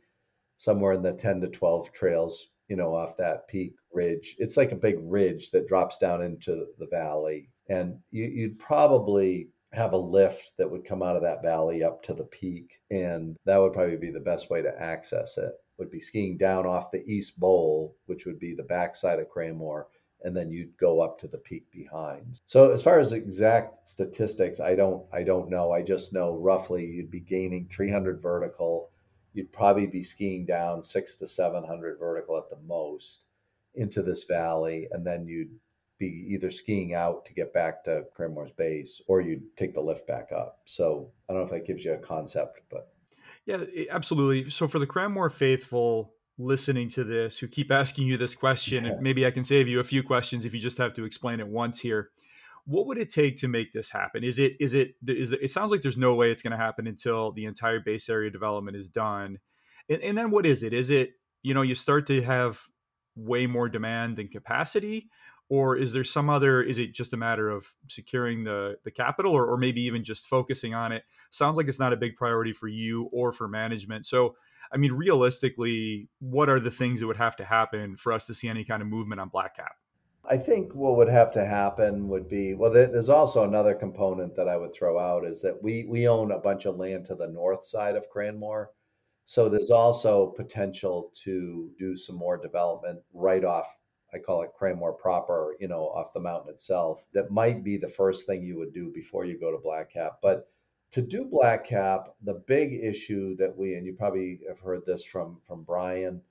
somewhere in the 10 to 12 trails you know off that peak ridge. It's like a big ridge that drops down into the valley and you, you'd probably have a lift that would come out of that valley up to the peak and that would probably be the best way to access it would be skiing down off the east bowl, which would be the backside of Cranmore, and then you'd go up to the peak behind. So as far as exact statistics, I don't I don't know. I just know roughly you'd be gaining 300 vertical. You'd probably be skiing down six to 700 vertical at the most into this valley, and then you'd be either skiing out to get back to Cranmore's base, or you'd take the lift back up. So I don't know if that gives you a concept, but yeah, absolutely. So for the Cranmore faithful listening to this who keep asking you this question, and maybe I can save you a few questions if you just have to explain it once here. What would it take to make this happen? Is it is it is it, it sounds like there's no way it's going to happen until the entire base area development is done. And, and then what is it? Is it you know you start to have way more demand than capacity or is there some other is it just a matter of securing the the capital or, or maybe even just focusing on it? Sounds like it's not a big priority for you or for management. So i mean realistically what are the things that would have to happen for us to see any kind of movement on black cap i think what would have to happen would be well there's also another component that i would throw out is that we we own a bunch of land to the north side of cranmore. So there's also potential to do some more development right off I call it Cranmore proper, you know, off the mountain itself. That might be the first thing you would do before you go to Black Cap. But to do Black Cap, the big issue that we and you probably have heard this from from Brian,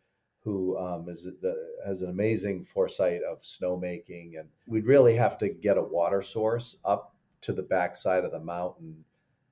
who um, is the, has an amazing foresight of snowmaking, and we'd really have to get a water source up to the backside of the mountain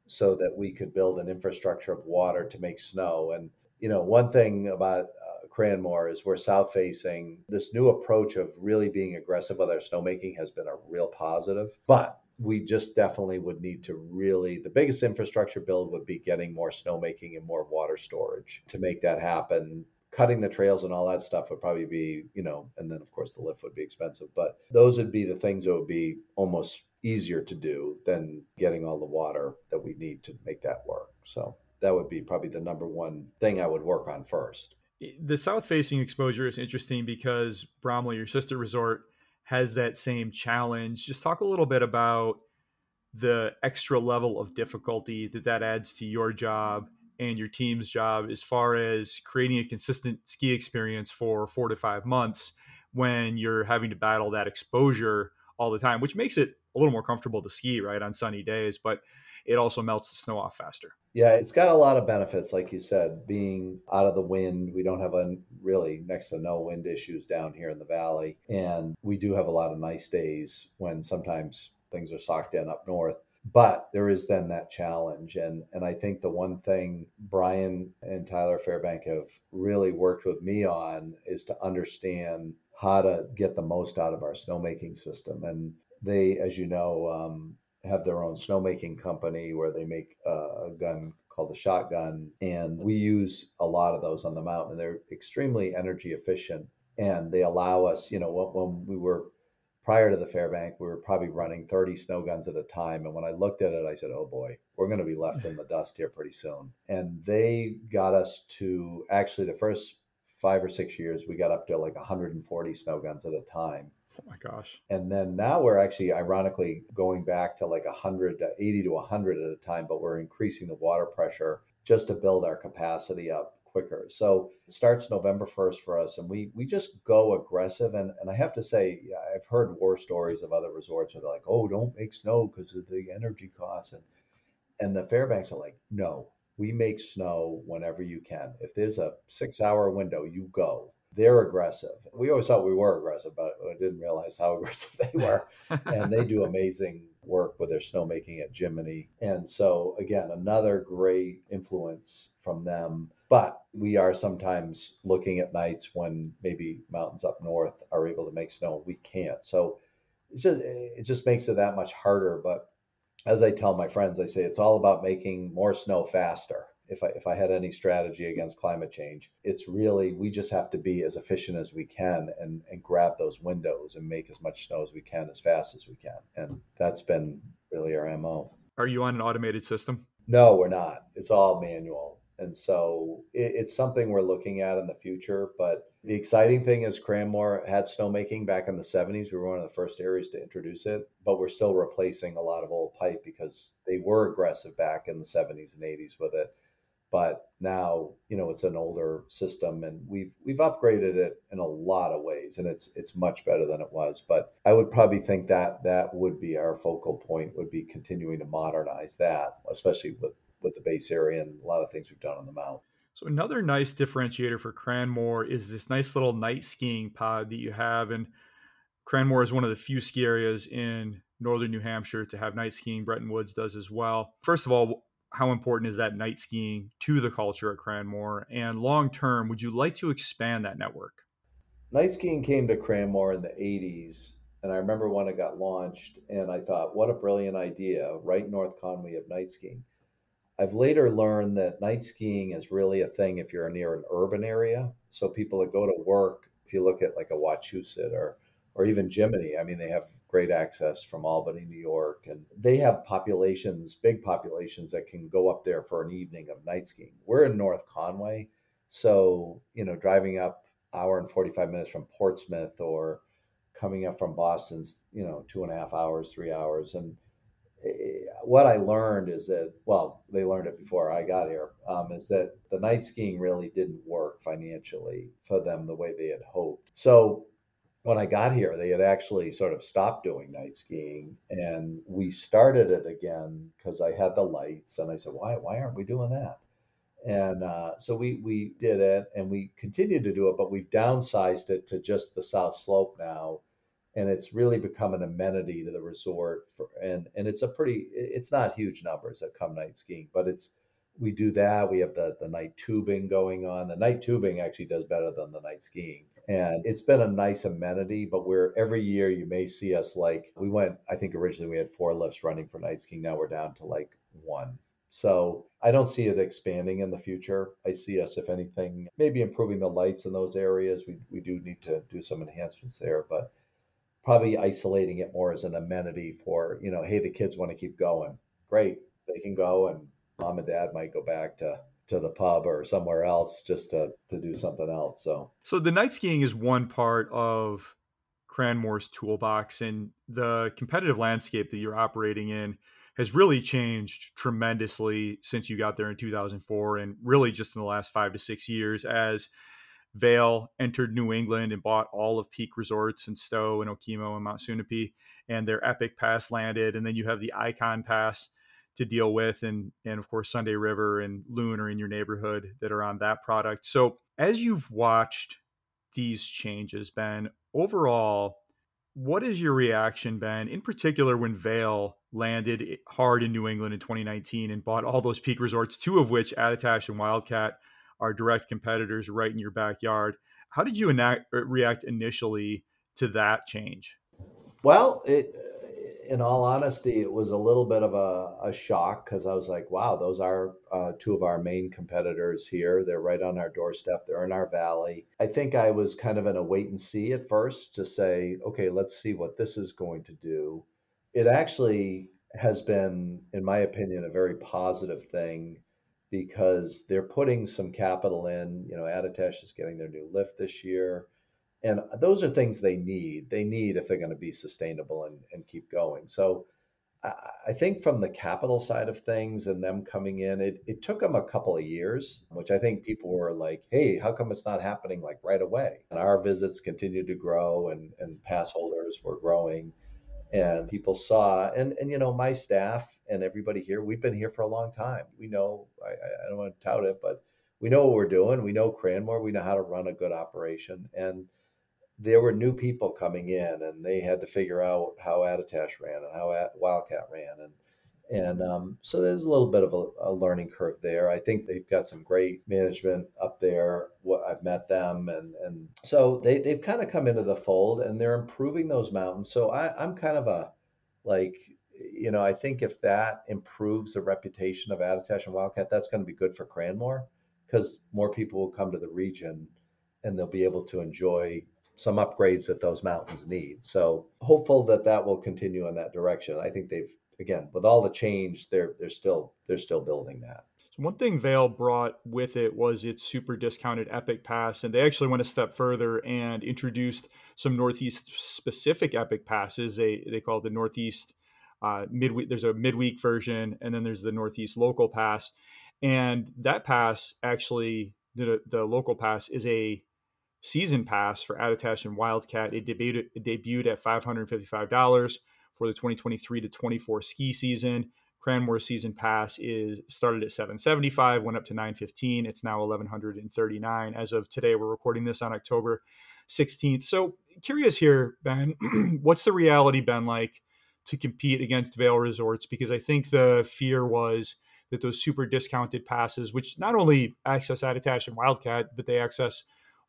so that we could build an infrastructure of water to make snow. And you know, one thing about Cranmore is we're south facing. This new approach of really being aggressive with our snowmaking has been a real positive. But we just definitely would need to really the biggest infrastructure build would be getting more snowmaking and more water storage to make that happen cutting the trails and all that stuff would probably be you know and then of course the lift would be expensive but those would be the things that would be almost easier to do than getting all the water that we need to make that work so that would be probably the number one thing i would work on first the south facing exposure is interesting because Bromley, your sister resort, has that same challenge. Just talk a little bit about the extra level of difficulty that that adds to your job and your team's job as far as creating a consistent ski experience for four to five months when you're having to battle that exposure all the time, which makes it a little more comfortable to ski right on sunny days. But it also melts the snow off faster. Yeah, it's got a lot of benefits, like you said, being out of the wind. We don't have a really next to no wind issues down here in the valley. And we do have a lot of nice days when sometimes things are socked in up north. But there is then that challenge. And and I think the one thing Brian and Tyler Fairbank have really worked with me on is to understand how to get the most out of our snowmaking system. And they, as you know, um, have their own snowmaking company where they make uh, a gun called the shotgun. And we use a lot of those on the mountain. They're extremely energy efficient. and they allow us, you know, when, when we were prior to the Fairbank, we were probably running 30 snow guns at a time. And when I looked at it, I said, oh boy, we're going to be left in the dust here pretty soon. And they got us to actually the first five or six years, we got up to like 140 snow guns at a time. Oh my gosh. And then now we're actually ironically going back to like 100 to uh, 80 to 100 at a time, but we're increasing the water pressure just to build our capacity up quicker. So it starts November 1st for us, and we we just go aggressive. And, and I have to say, I've heard war stories of other resorts where they're like, oh, don't make snow because of the energy costs. And, and the Fairbanks are like, no, we make snow whenever you can. If there's a six hour window, you go. They're aggressive. We always thought we were aggressive, but I didn't realize how aggressive they were. and they do amazing work with their snowmaking at Jiminy. And so, again, another great influence from them. But we are sometimes looking at nights when maybe mountains up north are able to make snow. We can't. So it's just, it just makes it that much harder. But as I tell my friends, I say it's all about making more snow faster. If I, if I had any strategy against climate change, it's really we just have to be as efficient as we can and, and grab those windows and make as much snow as we can as fast as we can. And that's been really our MO. Are you on an automated system? No, we're not. It's all manual. And so it, it's something we're looking at in the future. But the exciting thing is Cranmore had snowmaking back in the 70s. We were one of the first areas to introduce it, but we're still replacing a lot of old pipe because they were aggressive back in the 70s and 80s with it. But now, you know, it's an older system and we've we've upgraded it in a lot of ways and it's it's much better than it was. But I would probably think that that would be our focal point would be continuing to modernize that, especially with with the base area and a lot of things we've done on the mount. So another nice differentiator for Cranmore is this nice little night skiing pod that you have, and Cranmore is one of the few ski areas in northern New Hampshire to have night skiing. Bretton Woods does as well. First of all, how important is that night skiing to the culture at Cranmore? And long term, would you like to expand that network? Night skiing came to Cranmore in the 80s. And I remember when it got launched, and I thought, what a brilliant idea. Right North Conway of night skiing. I've later learned that night skiing is really a thing if you're near an urban area. So people that go to work, if you look at like a Wachusett or or even Jiminy, I mean, they have great access from Albany, New York, and they have populations, big populations that can go up there for an evening of night skiing. We're in North Conway, so you know, driving up hour and forty five minutes from Portsmouth or coming up from Boston's, you know, two and a half hours, three hours, and what I learned is that, well, they learned it before I got here, um, is that the night skiing really didn't work financially for them the way they had hoped. So when I got here, they had actually sort of stopped doing night skiing, and we started it again because I had the lights, and I said, why why aren't we doing that? And uh, so we we did it, and we continued to do it, but we've downsized it to just the South Slope now and it's really become an amenity to the resort for, and and it's a pretty it's not huge numbers that come night skiing but it's we do that we have the the night tubing going on the night tubing actually does better than the night skiing and it's been a nice amenity but we're every year you may see us like we went i think originally we had four lifts running for night skiing now we're down to like one so I don't see it expanding in the future. I see us, if anything, maybe improving the lights in those areas. We, we do need to do some enhancements there, but probably isolating it more as an amenity for you know hey the kids want to keep going great they can go and mom and dad might go back to to the pub or somewhere else just to to do something else so. So the night skiing is one part of cranmore's toolbox and the competitive landscape that you're operating in has really changed tremendously since you got there in 2004 and really just in the last five to six years as Vail entered New England and bought all of Peak Resorts and Stowe and Okemo and Mount Sunapee, and their Epic Pass landed, and then you have the Icon Pass to deal with, and and of course Sunday River and Loon are in your neighborhood that are on that product. So as you've watched these changes, Ben, overall, what is your reaction, Ben, in particular when Vail landed hard in New England in 2019 and bought all those Peak Resorts, two of which Attitash and Wildcat are direct competitors right in your backyard. How did you enact, uh, react initially to that change? Well, it in all honesty, it was a little bit of a, a shock because I was like, wow, those are uh, two of our main competitors here. They're right on our doorstep, they're in our valley. I think I was kind of in a wait and see at first to say, okay, let's see what this is going to do. It actually has been, in my opinion, a very positive thing because they're putting some capital in. You know, Attitash is getting their new lift this year and uh, those are things they need. They need if they're going to be sustainable and, and keep going. So I, think from the capital side of things and them coming in it, it took them a couple of years which i think people were like hey how come it's not happening like right away? And our visits continued to grow and, and pass holders were growing and people saw and and you know my staff and everybody here we've been here for a long time. We know i, I don't want to tout it but we know what we're doing. We know cranmore. We know how to run a good operation and there were new people coming in and they had to figure out how Attitash ran and how Wildcat ran. And and um, so there's a little bit of a, a, learning curve there. I think they've got some great management up there. What I've met them, and and so they they've kind of come into the fold, and they're improving those mountains. So I, I'm kind of a like you know I think if that improves the reputation of Attitash and Wildcat, that's going to be good for Cranmore because more people will come to the region, and they'll be able to enjoy some upgrades that those mountains need. So hopeful that that will continue in that direction. I think they've again with all the change, they're they're still they're still building that. One thing Vail brought with it was its super discounted Epic Pass, and they actually went a step further and introduced some Northeast specific Epic Passes. They they call it the Northeast uh, midweek. There's a midweek version, and then there's the Northeast Local Pass, and that pass actually the the local pass is a season pass for Attitash and Wildcat. It debuted, it debuted at $555 for the 2023 to 24 ski season. Cranmore season pass is started at 775, went up to 915. It's now 1139 as of today. We're recording this on October 16th. So curious here, Ben, what's the reality been like to compete against Vail Resorts? Because I think the fear was that those super discounted passes, which not only access Attitash and Wildcat, but they access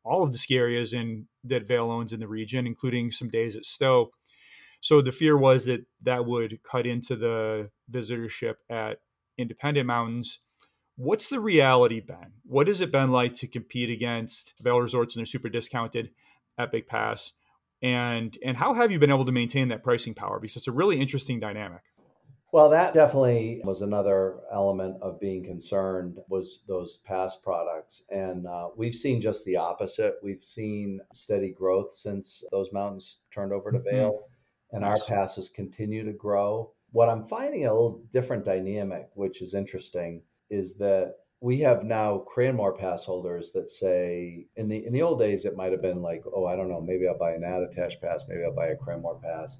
all of the ski areas in that Vail owns in the region, including some days at Stowe. So the fear was that that would cut into the visitorship at Independent Mountains. What's the reality been? What has it been like to compete against Vail Resorts and their super discounted Epic Pass? And and how have you been able to maintain that pricing power? Because it's a really interesting dynamic. Well, that definitely was another element of being concerned was those past products. And uh, we've seen just the opposite. We've seen steady growth since those mountains turned over to mm-hmm. Vail, and our passes continue to grow. What I'm finding a little different dynamic, which is interesting, is that we have now Cranmore pass holders that say in the in the old days it might have been like, oh, I don't know, maybe I'll buy an Attitash pass, maybe I'll buy a Cranmore pass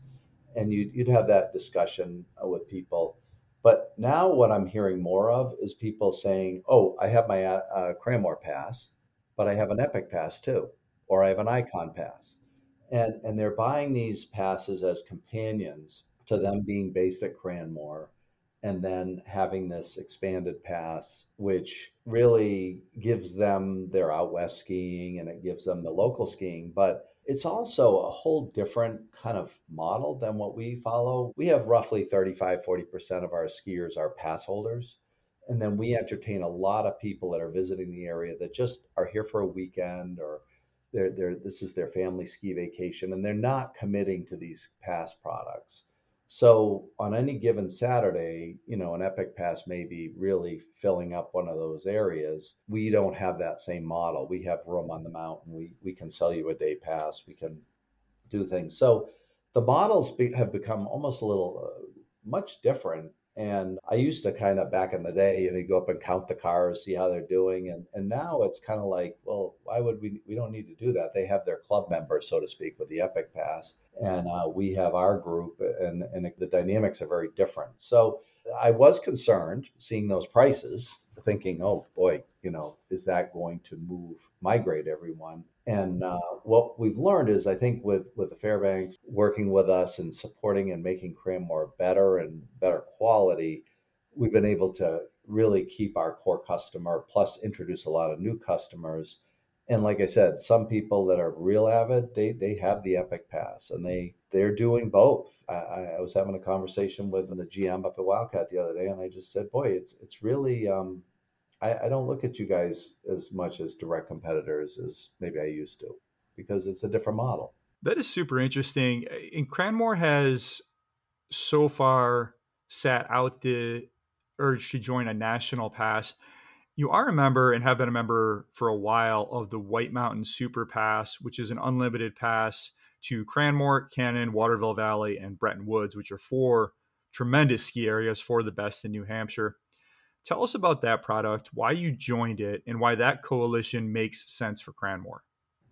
and you'd, you'd have that discussion uh, with people. But now what I'm hearing more of is people saying, "Oh, I have my uh, uh, Cranmore pass, but I have an Epic pass too, or I have an Icon pass," and and they're buying these passes as companions to them being based at Cranmore, and then having this expanded pass, which really gives them their out west skiing and it gives them the local skiing, but it's also a whole different kind of model than what we follow. We have roughly 35, 40% of our skiers are pass holders. And then we entertain a lot of people that are visiting the area that just are here for a weekend or they're, they're, this is their family ski vacation and they're not committing to these pass products. So on any given Saturday, you know, an Epic Pass may be really filling up one of those areas. We don't have that same model. We have room on the mountain. We we can sell you a day pass. We can do things. So the models be, have become almost a little uh, much different and I used to kind of back in the day, you know, go up and count the cars, see how they're doing. And, and now it's kind of like, well, why would we? We don't need to do that. They have their club members, so to speak, with the Epic Pass. And uh, we have our group, and, and the dynamics are very different. So I was concerned seeing those prices, thinking, oh boy, you know, is that going to move, migrate everyone? And uh, what we've learned is, I think, with with the Fairbanks working with us and supporting and making Cranmore better and better quality, we've been able to really keep our core customer, plus introduce a lot of new customers, And like I said, some people that are real avid, they they have the Epic Pass, and they they're doing both. I, I was having a conversation with the GM up at Wildcat the other day, and I just said, "Boy, it's it's really." Um, I, I don't look at you guys as much as direct competitors as maybe I used to, because it's a different model. That is super interesting. And Cranmore has so far sat out the urge to join a national pass. You are a member and have been a member for a while of the White Mountain Super Pass, which is an unlimited pass to Cranmore, Cannon, Waterville Valley, and Bretton Woods, which are four tremendous ski areas for the best in New Hampshire. Tell us about that product, why you joined it, and why that coalition makes sense for Cranmore.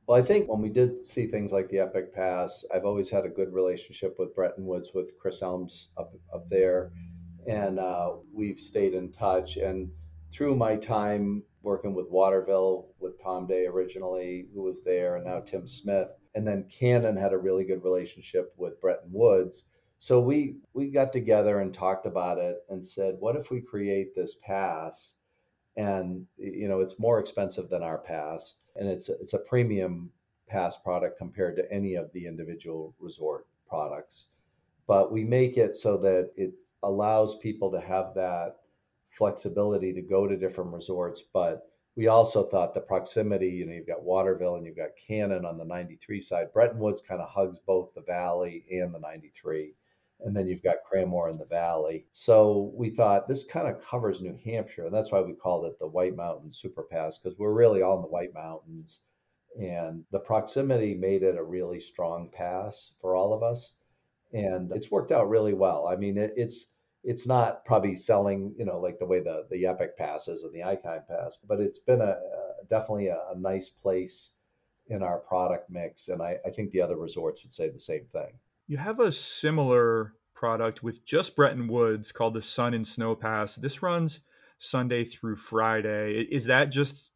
Well, I think when we did see things like the Epic Pass, I've always had a good relationship with Bretton Woods, with Chris Ellms up, up there, and uh, we've stayed in touch. And through my time working with Waterville, with Tom Day originally, who was there, and now Tim Smith, and then Cannon had a really good relationship with Bretton Woods so we we got together and talked about it and said, what if we create this pass? And you know, it's more expensive than our pass, and it's it's a premium pass product compared to any of the individual resort products. But we make it so that it allows people to have that flexibility to go to different resorts, but we also thought the proximity, you know, you've got Waterville and you've got Cannon on the 93 side. Bretton Woods kind of hugs both the valley and the 93 and then you've got Cranmore in the valley. So we thought this kind of covers New Hampshire, and that's why we called it the White Mountain Super Pass because we're really all in the White Mountains, and the proximity made it a really strong pass for all of us, and it's worked out really well. I mean, it, it's it's not probably selling, you know, like the way the the Epic passes and the Icon pass, but it's been a, a definitely a, a nice place in our product mix, and I, I think the other resorts would say the same thing. You have a similar product with just Bretton Woods called the Sun and Snow Pass. This runs Sunday through Friday. Is that just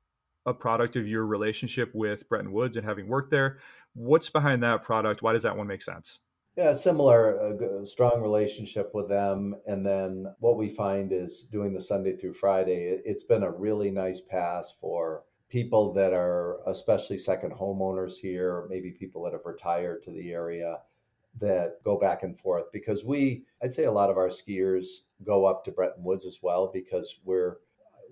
a product of your relationship with Bretton Woods and having worked there? What's behind that product? Why does that one make sense? Yeah, similar, strong relationship with them. And then what we find is doing the Sunday through Friday, it's been a really nice pass for people that are especially second homeowners here, maybe people that have retired to the area that go back and forth because we I'd say a lot of our skiers go up to Bretton Woods as well because we're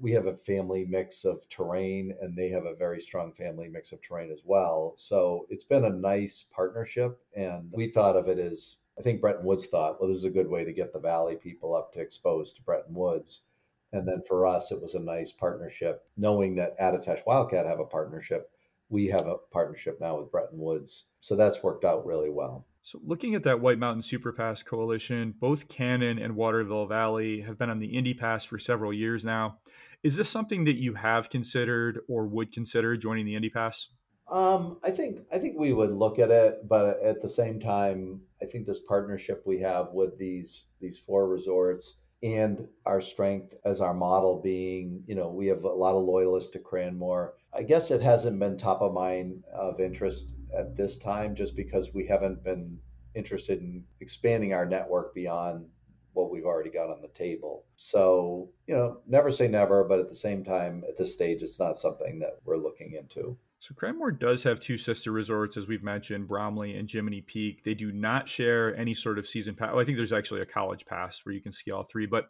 we have a family mix of terrain and they have a very strong family mix of terrain as well. So it's been a nice partnership and we thought of it as I think Bretton Woods thought, well, this is a good way to get the valley people up to expose to Bretton Woods. And then for us, it was a nice partnership, knowing that Attitash Wildcat have a partnership. We have a partnership now with Bretton Woods. So that's worked out really well. So, looking at that White Mountain Superpass coalition, both Cannon and Waterville Valley have been on the Indy Pass for several years now. Is this something that you have considered or would consider joining the Indy Pass? Um, I think I think we would look at it, but at the same time, I think this partnership we have with these these four resorts and our strength as our model being, you know, we have a lot of loyalists to Cranmore. I guess it hasn't been top of mind of interest at this time just because we haven't been interested in expanding our network beyond what we've already got on the table. So, you know, never say never, but at the same time, at this stage, it's not something that we're looking into. So, Cranmore does have two sister resorts, as we've mentioned, Bromley and Jiminy Peak. They do not share any sort of season pass. Well, I think there's actually a college pass where you can ski all three, but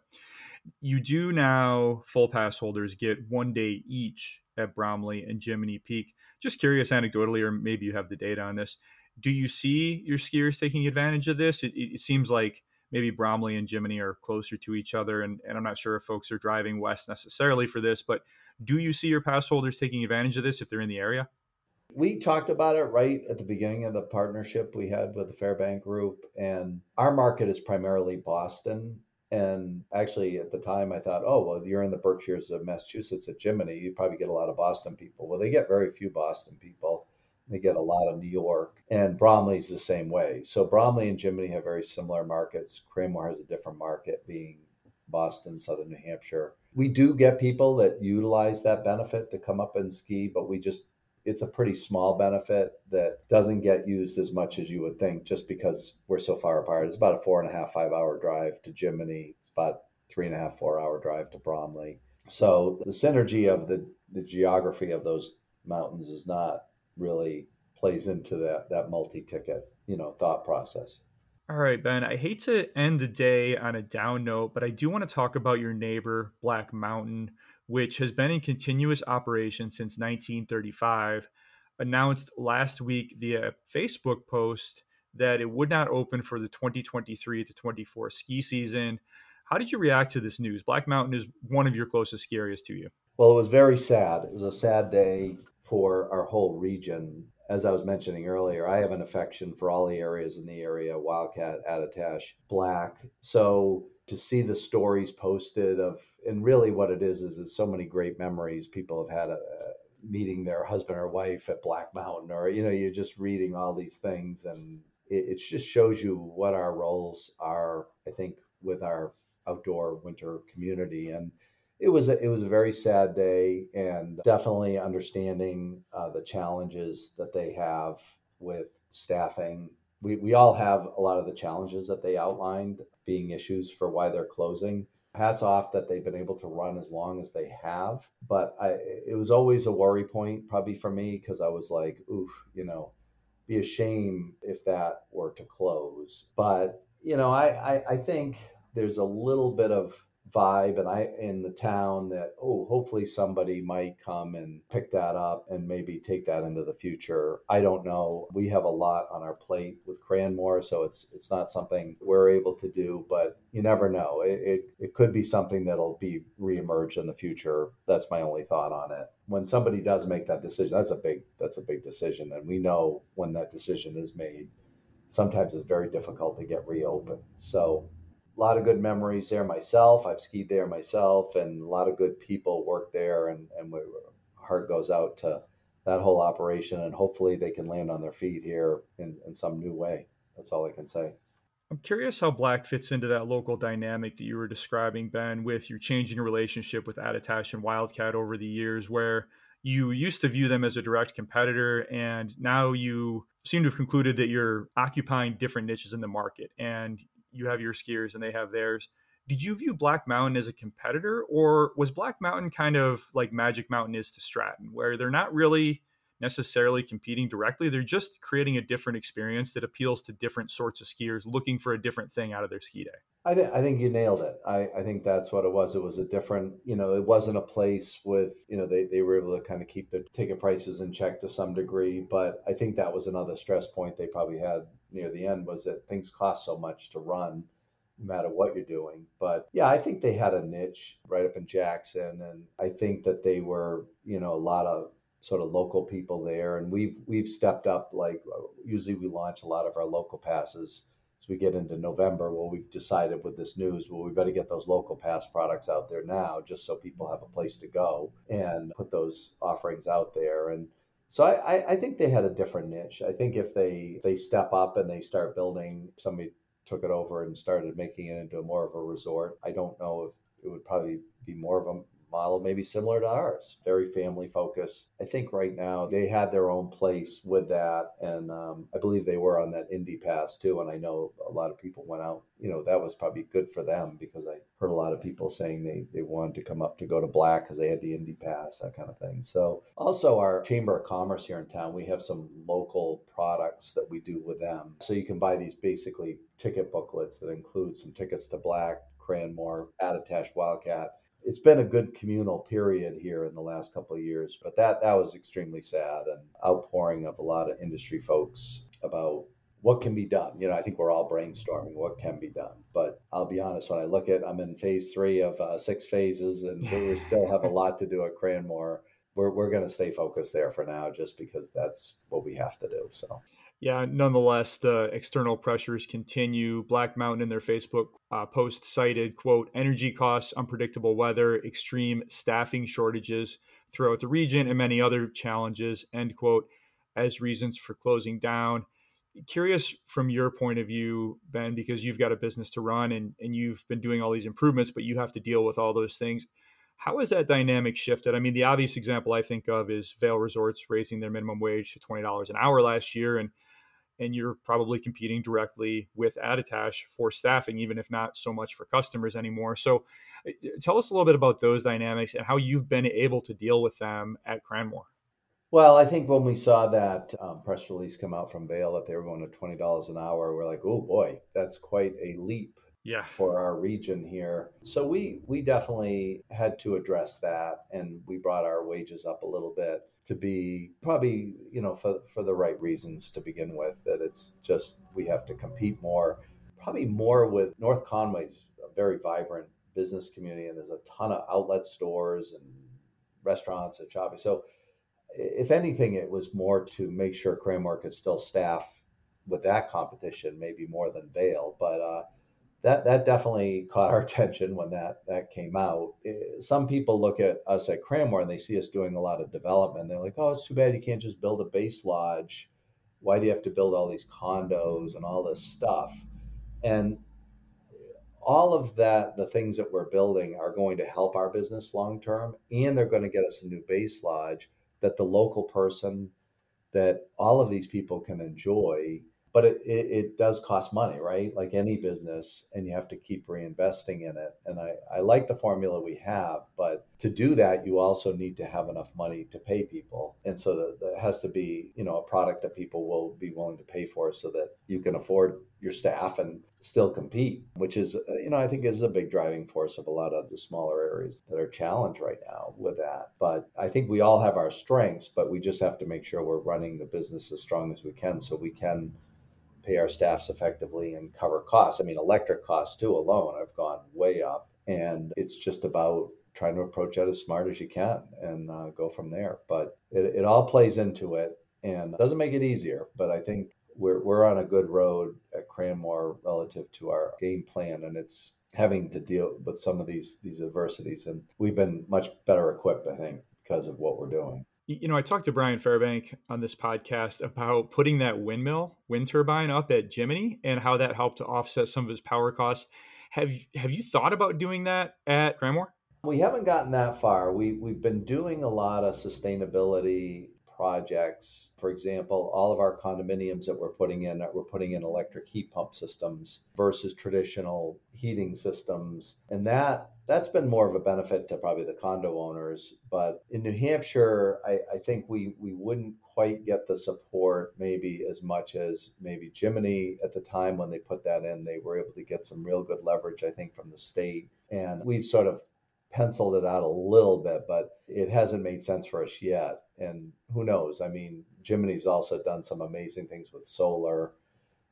you do now, full pass holders get one day each at Bromley and Jiminy Peak. Just curious, anecdotally, or maybe you have the data on this. Do you see your skiers taking advantage of this? It, it seems like maybe Bromley and Jiminy are closer to each other, and, and I'm not sure if folks are driving west necessarily for this, but do you see your pass holders taking advantage of this if they're in the area? We talked about it right at the beginning of the partnership we had with the Fairbank Group, and our market is primarily Boston and actually, at the time, I thought, oh, well, you're in the Berkshires of Massachusetts at Jiminy. You probably get a lot of Boston people. Well, they get very few Boston people. They get a lot of New York. And Bromley's the same way. So Bromley and Jiminy have very similar markets. Cranmore has a different market, being Boston, Southern New Hampshire. We do get people that utilize that benefit to come up and ski, but we just it's a pretty small benefit that doesn't get used as much as you would think just because we're so far apart. It's about a four and a half, five hour drive to Jiminy. It's about three and a half, four hour drive to Bromley. So the synergy of the, the geography of those mountains is not really plays into that that multi-ticket, you know, thought process. All right, Ben, I hate to end the day on a down note, but I do want to talk about your neighbor, Black Mountain, which has been in continuous operation since 1935, announced last week via Facebook post that it would not open for the 2023 to 24 ski season. How did you react to this news? Black Mountain is one of your closest ski areas to you. Well, it was very sad. It was a sad day for our whole region. As I was mentioning earlier, I have an affection for all the areas in the area Wildcat, Attitash, Black. So to see the stories posted of, and really what it is, is, is so many great memories people have had a, uh, meeting their husband or wife at Black Mountain, or, you know, you're just reading all these things and it, it just shows you what our roles are, I think, with our outdoor winter community. And it was a, it was a very sad day, and definitely understanding uh, the challenges that they have with staffing. We we all have a lot of the challenges that they outlined being issues for why they're closing. Hats off that they've been able to run as long as they have, but I, it was always a worry point, probably for me, because I was like, oof, you know, be a shame if that were to close. But you know, I, I, I think there's a little bit of vibe and I in the town that oh hopefully somebody might come and pick that up and maybe take that into the future. I don't know. We have a lot on our plate with Cranmore, so it's it's not something we're able to do, but you never know. It it, it could be something that'll be reemerge in the future. That's my only thought on it. When somebody does make that decision, that's a big that's a big decision and we know when that decision is made. Sometimes it's very difficult to get reopened. So a lot of good memories there myself. I've skied there myself, and a lot of good people work there. And and heart goes out to that whole operation, and hopefully they can land on their feet here in, in some new way. That's all I can say. I'm curious how Black fits into that local dynamic that you were describing, Ben, with your changing relationship with Attitash and Wildcat over the years, where you used to view them as a direct competitor, and now you seem to have concluded that you're occupying different niches in the market and you have your skiers and they have theirs. Did you view Black Mountain as a competitor, or was Black Mountain kind of like Magic Mountain is to Stratton, where they're not really necessarily competing directly. They're just creating a different experience that appeals to different sorts of skiers looking for a different thing out of their ski day. I, th- I think you nailed it. I, I think that's what it was. It was a different, you know, it wasn't a place with, you know, they, they were able to kind of keep the ticket prices in check to some degree. But I think that was another stress point they probably had near the end was that things cost so much to run no matter what you're doing. But yeah, I think they had a niche right up in Jackson. And I think that they were, you know, a lot of sort of local people there, and we've we've stepped up. Like usually, we launch a lot of our local passes as we get into November. Well, we've decided with this news, well, we better get those local pass products out there now, just so people have a place to go and put those offerings out there. And so I, I think they had a different niche. I think if they they step up and they start building, somebody took it over and started making it into more of a resort. I don't know if it would probably be more of a model, maybe similar to ours, very family focused. I think right now they had their own place with that. And um, I believe they were on that Indy Pass too. And I know a lot of people went out, you know, that was probably good for them because I heard a lot of people saying they, they wanted to come up to go to Black because they had the Indy Pass, that kind of thing. So also our Chamber of Commerce here in town, we have some local products that we do with them. So you can buy these basically ticket booklets that include some tickets to Black, Cranmore, Attitash Wildcat it's been a good communal period here in the last couple of years, but that that was extremely sad and outpouring of a lot of industry folks about what can be done. You know, I think we're all brainstorming what can be done. But I'll be honest, when I look at, I'm in phase three of uh, six phases, and we still have a lot to do at Cranmore. We're we're going to stay focused there for now, just because that's what we have to do. So yeah, nonetheless, the external pressures continue. Black Mountain in their Facebook uh, post cited, quote, energy costs, unpredictable weather, extreme staffing shortages throughout the region, and many other challenges, end quote, as reasons for closing down. Curious from your point of view, Ben, because you've got a business to run and, and you've been doing all these improvements, but you have to deal with all those things. How has that dynamic shifted? I mean, the obvious example I think of is Vail Resorts raising their minimum wage to twenty dollars an hour last year, and and you're probably competing directly with Attitash for staffing, even if not so much for customers anymore. So, uh, tell us a little bit about those dynamics and how you've been able to deal with them at Cranmore. Well, I think when we saw that um, press release come out from Vail that they were going to $20 an hour, we're like, oh boy, that's quite a leap yeah. for our region here. So we we definitely had to address that and we brought our wages up a little bit to be probably, you know, for for the right reasons to begin with that it's just we have to compete more, probably more with North Conway's a very vibrant business community and there's a ton of outlet stores and restaurants and shopping. So if anything, it was more to make sure Cranmore could still staff with that competition, maybe more than Vail But uh, that that definitely caught our attention when that that came out. Eh, some people look at us at Cranmore and they see us doing a lot of development. They're like, "Oh, it's too bad you can't just build a base lodge. Why do you have to build all these condos and all this stuff?" And all of that, the things that we're building are going to help our business long term, and they're going to get us a new base lodge that the local person that all of these people can enjoy but it, it, it, does cost money right? Like any business and you have to keep reinvesting in it. And I, I like the formula we have but to do that you also need to have enough money to pay people. And so that, has to be you know a product that people will be willing to pay for so that you can afford your staff and still compete, which is, uh, you know, I think is a big driving force of a lot of the smaller areas that are challenged right now with that. But I think we all have our strengths, but we just have to make sure we're running the business as strong as we can so we can pay our staffs effectively and cover costs. I mean, electric costs too alone have gone way up. And it's just about trying to approach that as smart as you can and uh, go from there. But it, it all plays into it and doesn't make it easier. But I think we're, we're on a good road at Cranmore relative to our game plan, and it's having to deal with some of these these adversities. And we've been much better equipped, I think, because of what we're doing. You know, I talked to Brian Fairbank on this podcast about putting that windmill, wind turbine up at Jiminy and how that helped to offset some of his power costs. Have have you thought about doing that at Cranmore? We haven't gotten that far. We we've been doing a lot of sustainability projects. For example, all of our condominiums that we're putting in, we're putting in electric heat pump systems versus traditional heating systems. And that that's been more of a benefit to probably the condo owners. But in New Hampshire, I, I think we we wouldn't quite get the support maybe as much as maybe Jiminy at the time when they put that in. They were able to get some real good leverage, I think, from the state. And we've sort of penciled it out a little bit, but it hasn't made sense for us yet. And who knows? I mean, Jiminy's also done some amazing things with solar.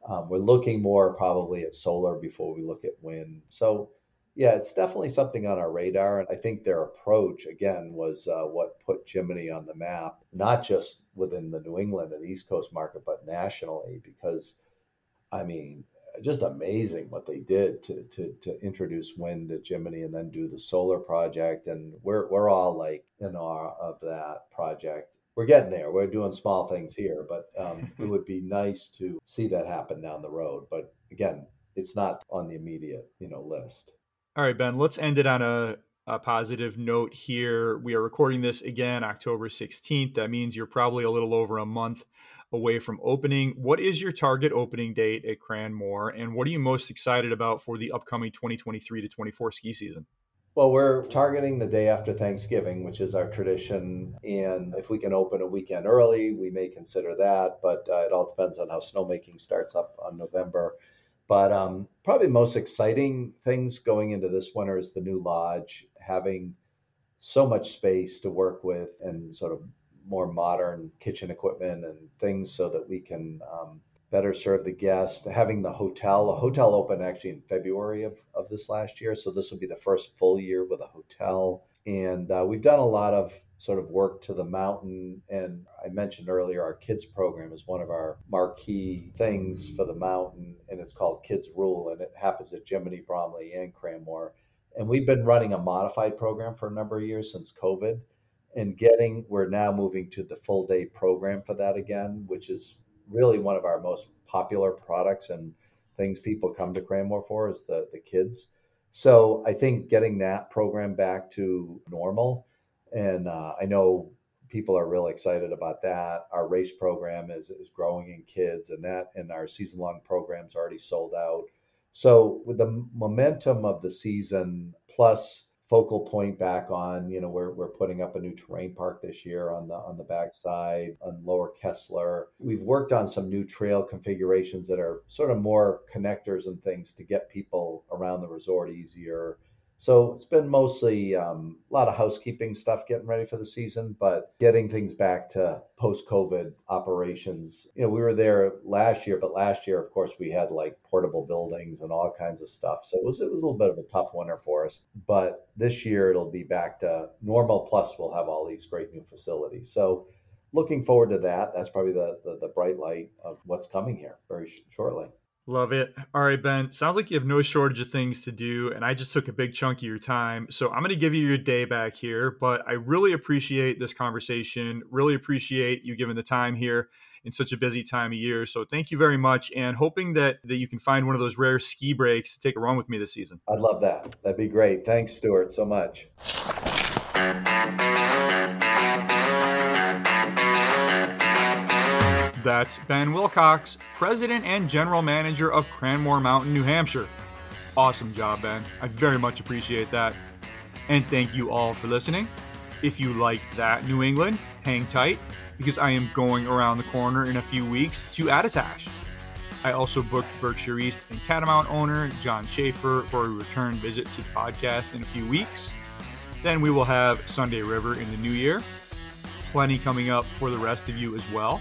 Um, we're looking more probably at solar before we look at wind. So, yeah, it's definitely something on our radar. And I think their approach, again, was uh, what put Jiminy on the map, not just within the New England and East Coast market, but nationally, because I mean, just amazing what they did to, to, to introduce wind at Jiminy and then do the solar project. And we're, we're all like in awe of that project. We're getting there. We're doing small things here, but um, it would be nice to see that happen down the road. But again, it's not on the immediate, you know, list. All right, Ben, let's end it on a, a positive note here. We are recording this again October 16th. That means you're probably a little over a month away from opening. What is your target opening date at Cranmore, and what are you most excited about for the upcoming 2023 to 24 ski season? Well, we're targeting the day after Thanksgiving, which is our tradition. And if we can open a weekend early, we may consider that. But uh, it all depends on how snowmaking starts up on November. But um, probably most exciting things going into this winter is the new lodge, having so much space to work with and sort of more modern kitchen equipment and things so that we can um, better serve the guests. Having the hotel, a hotel opened actually in February of, of this last year. So this will be the first full year with a hotel. And uh, we've done a lot of sort of work to the mountain. And I mentioned earlier, our kids program is one of our marquee things for the mountain, and it's called Kids Rule, and it happens at Jiminy, Bromley, and Cranmore. And we've been running a modified program for a number of years since COVID and getting we're now moving to the full day program for that again which is really one of our most popular products and things people come to cranmore for is the the kids so i think getting that program back to normal and uh, i know people are really excited about that. Our race program is, is growing in kids and that and our season long programs already sold out. So with the momentum of the season plus focal point back on. You know, we're, we're putting up a new terrain park this year on the on the backside on Lower Kessler. We've worked on some new trail configurations that are sort of more connectors and things to get people around the resort easier. So it's been mostly um, a lot of housekeeping stuff getting ready for the season, but getting things back to post COVID operations. You know, we were there last year, but last year, of course, we had like portable buildings and all kinds of stuff. So it was, it was a little bit of a tough winter for us. But this year, it'll be back to normal. Plus, we'll have all these great new facilities. So looking forward to that. That's probably the, the, the bright light of what's coming here very sh- shortly. Love it. All right, Ben. Sounds like you have no shortage of things to do, and I just took a big chunk of your time. So I'm going to give you your day back here, but I really appreciate this conversation. Really appreciate you giving the time here in such a busy time of year. So thank you very much, and hoping that that you can find one of those rare ski breaks to take a run with me this season. I'd love that. That'd be great. Thanks, Stuart, so much. That's Ben Wilcox, President and General Manager of Cranmore Mountain, New Hampshire. Awesome job, Ben. I very much appreciate that. And thank you all for listening. If you like that, New England, hang tight because I am going around the corner in a few weeks to Attitash. I also booked Berkshire East and Catamount owner John Schaefer for a return visit to the podcast in a few weeks. Then we will have Sunday River in the new year. Plenty coming up for the rest of you as well.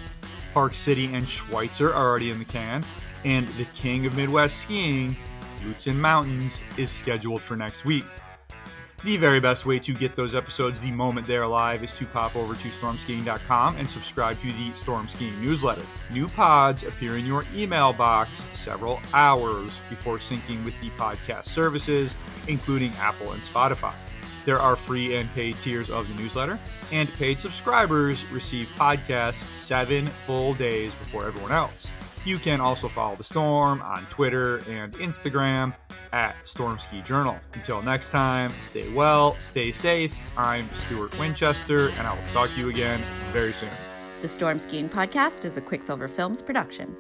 Park City and Schweitzer are already in the can, and the king of Midwest skiing, Lutsen Mountains, is scheduled for next week. The very best way to get those episodes the moment they're live is to pop over to stormskiing.com and subscribe to the Storm Skiing newsletter. New pods appear in your email box several hours before syncing with the podcast services, including Apple and Spotify. There are free and paid tiers of the newsletter, and paid subscribers receive podcasts seven full days before everyone else. You can also follow the Storm on Twitter and Instagram at Stormski Journal. Until next time, stay well, stay safe. I'm Stuart Winchester, and I will talk to you again very soon. The Storm Skiing Podcast is a Quicksilver Films production.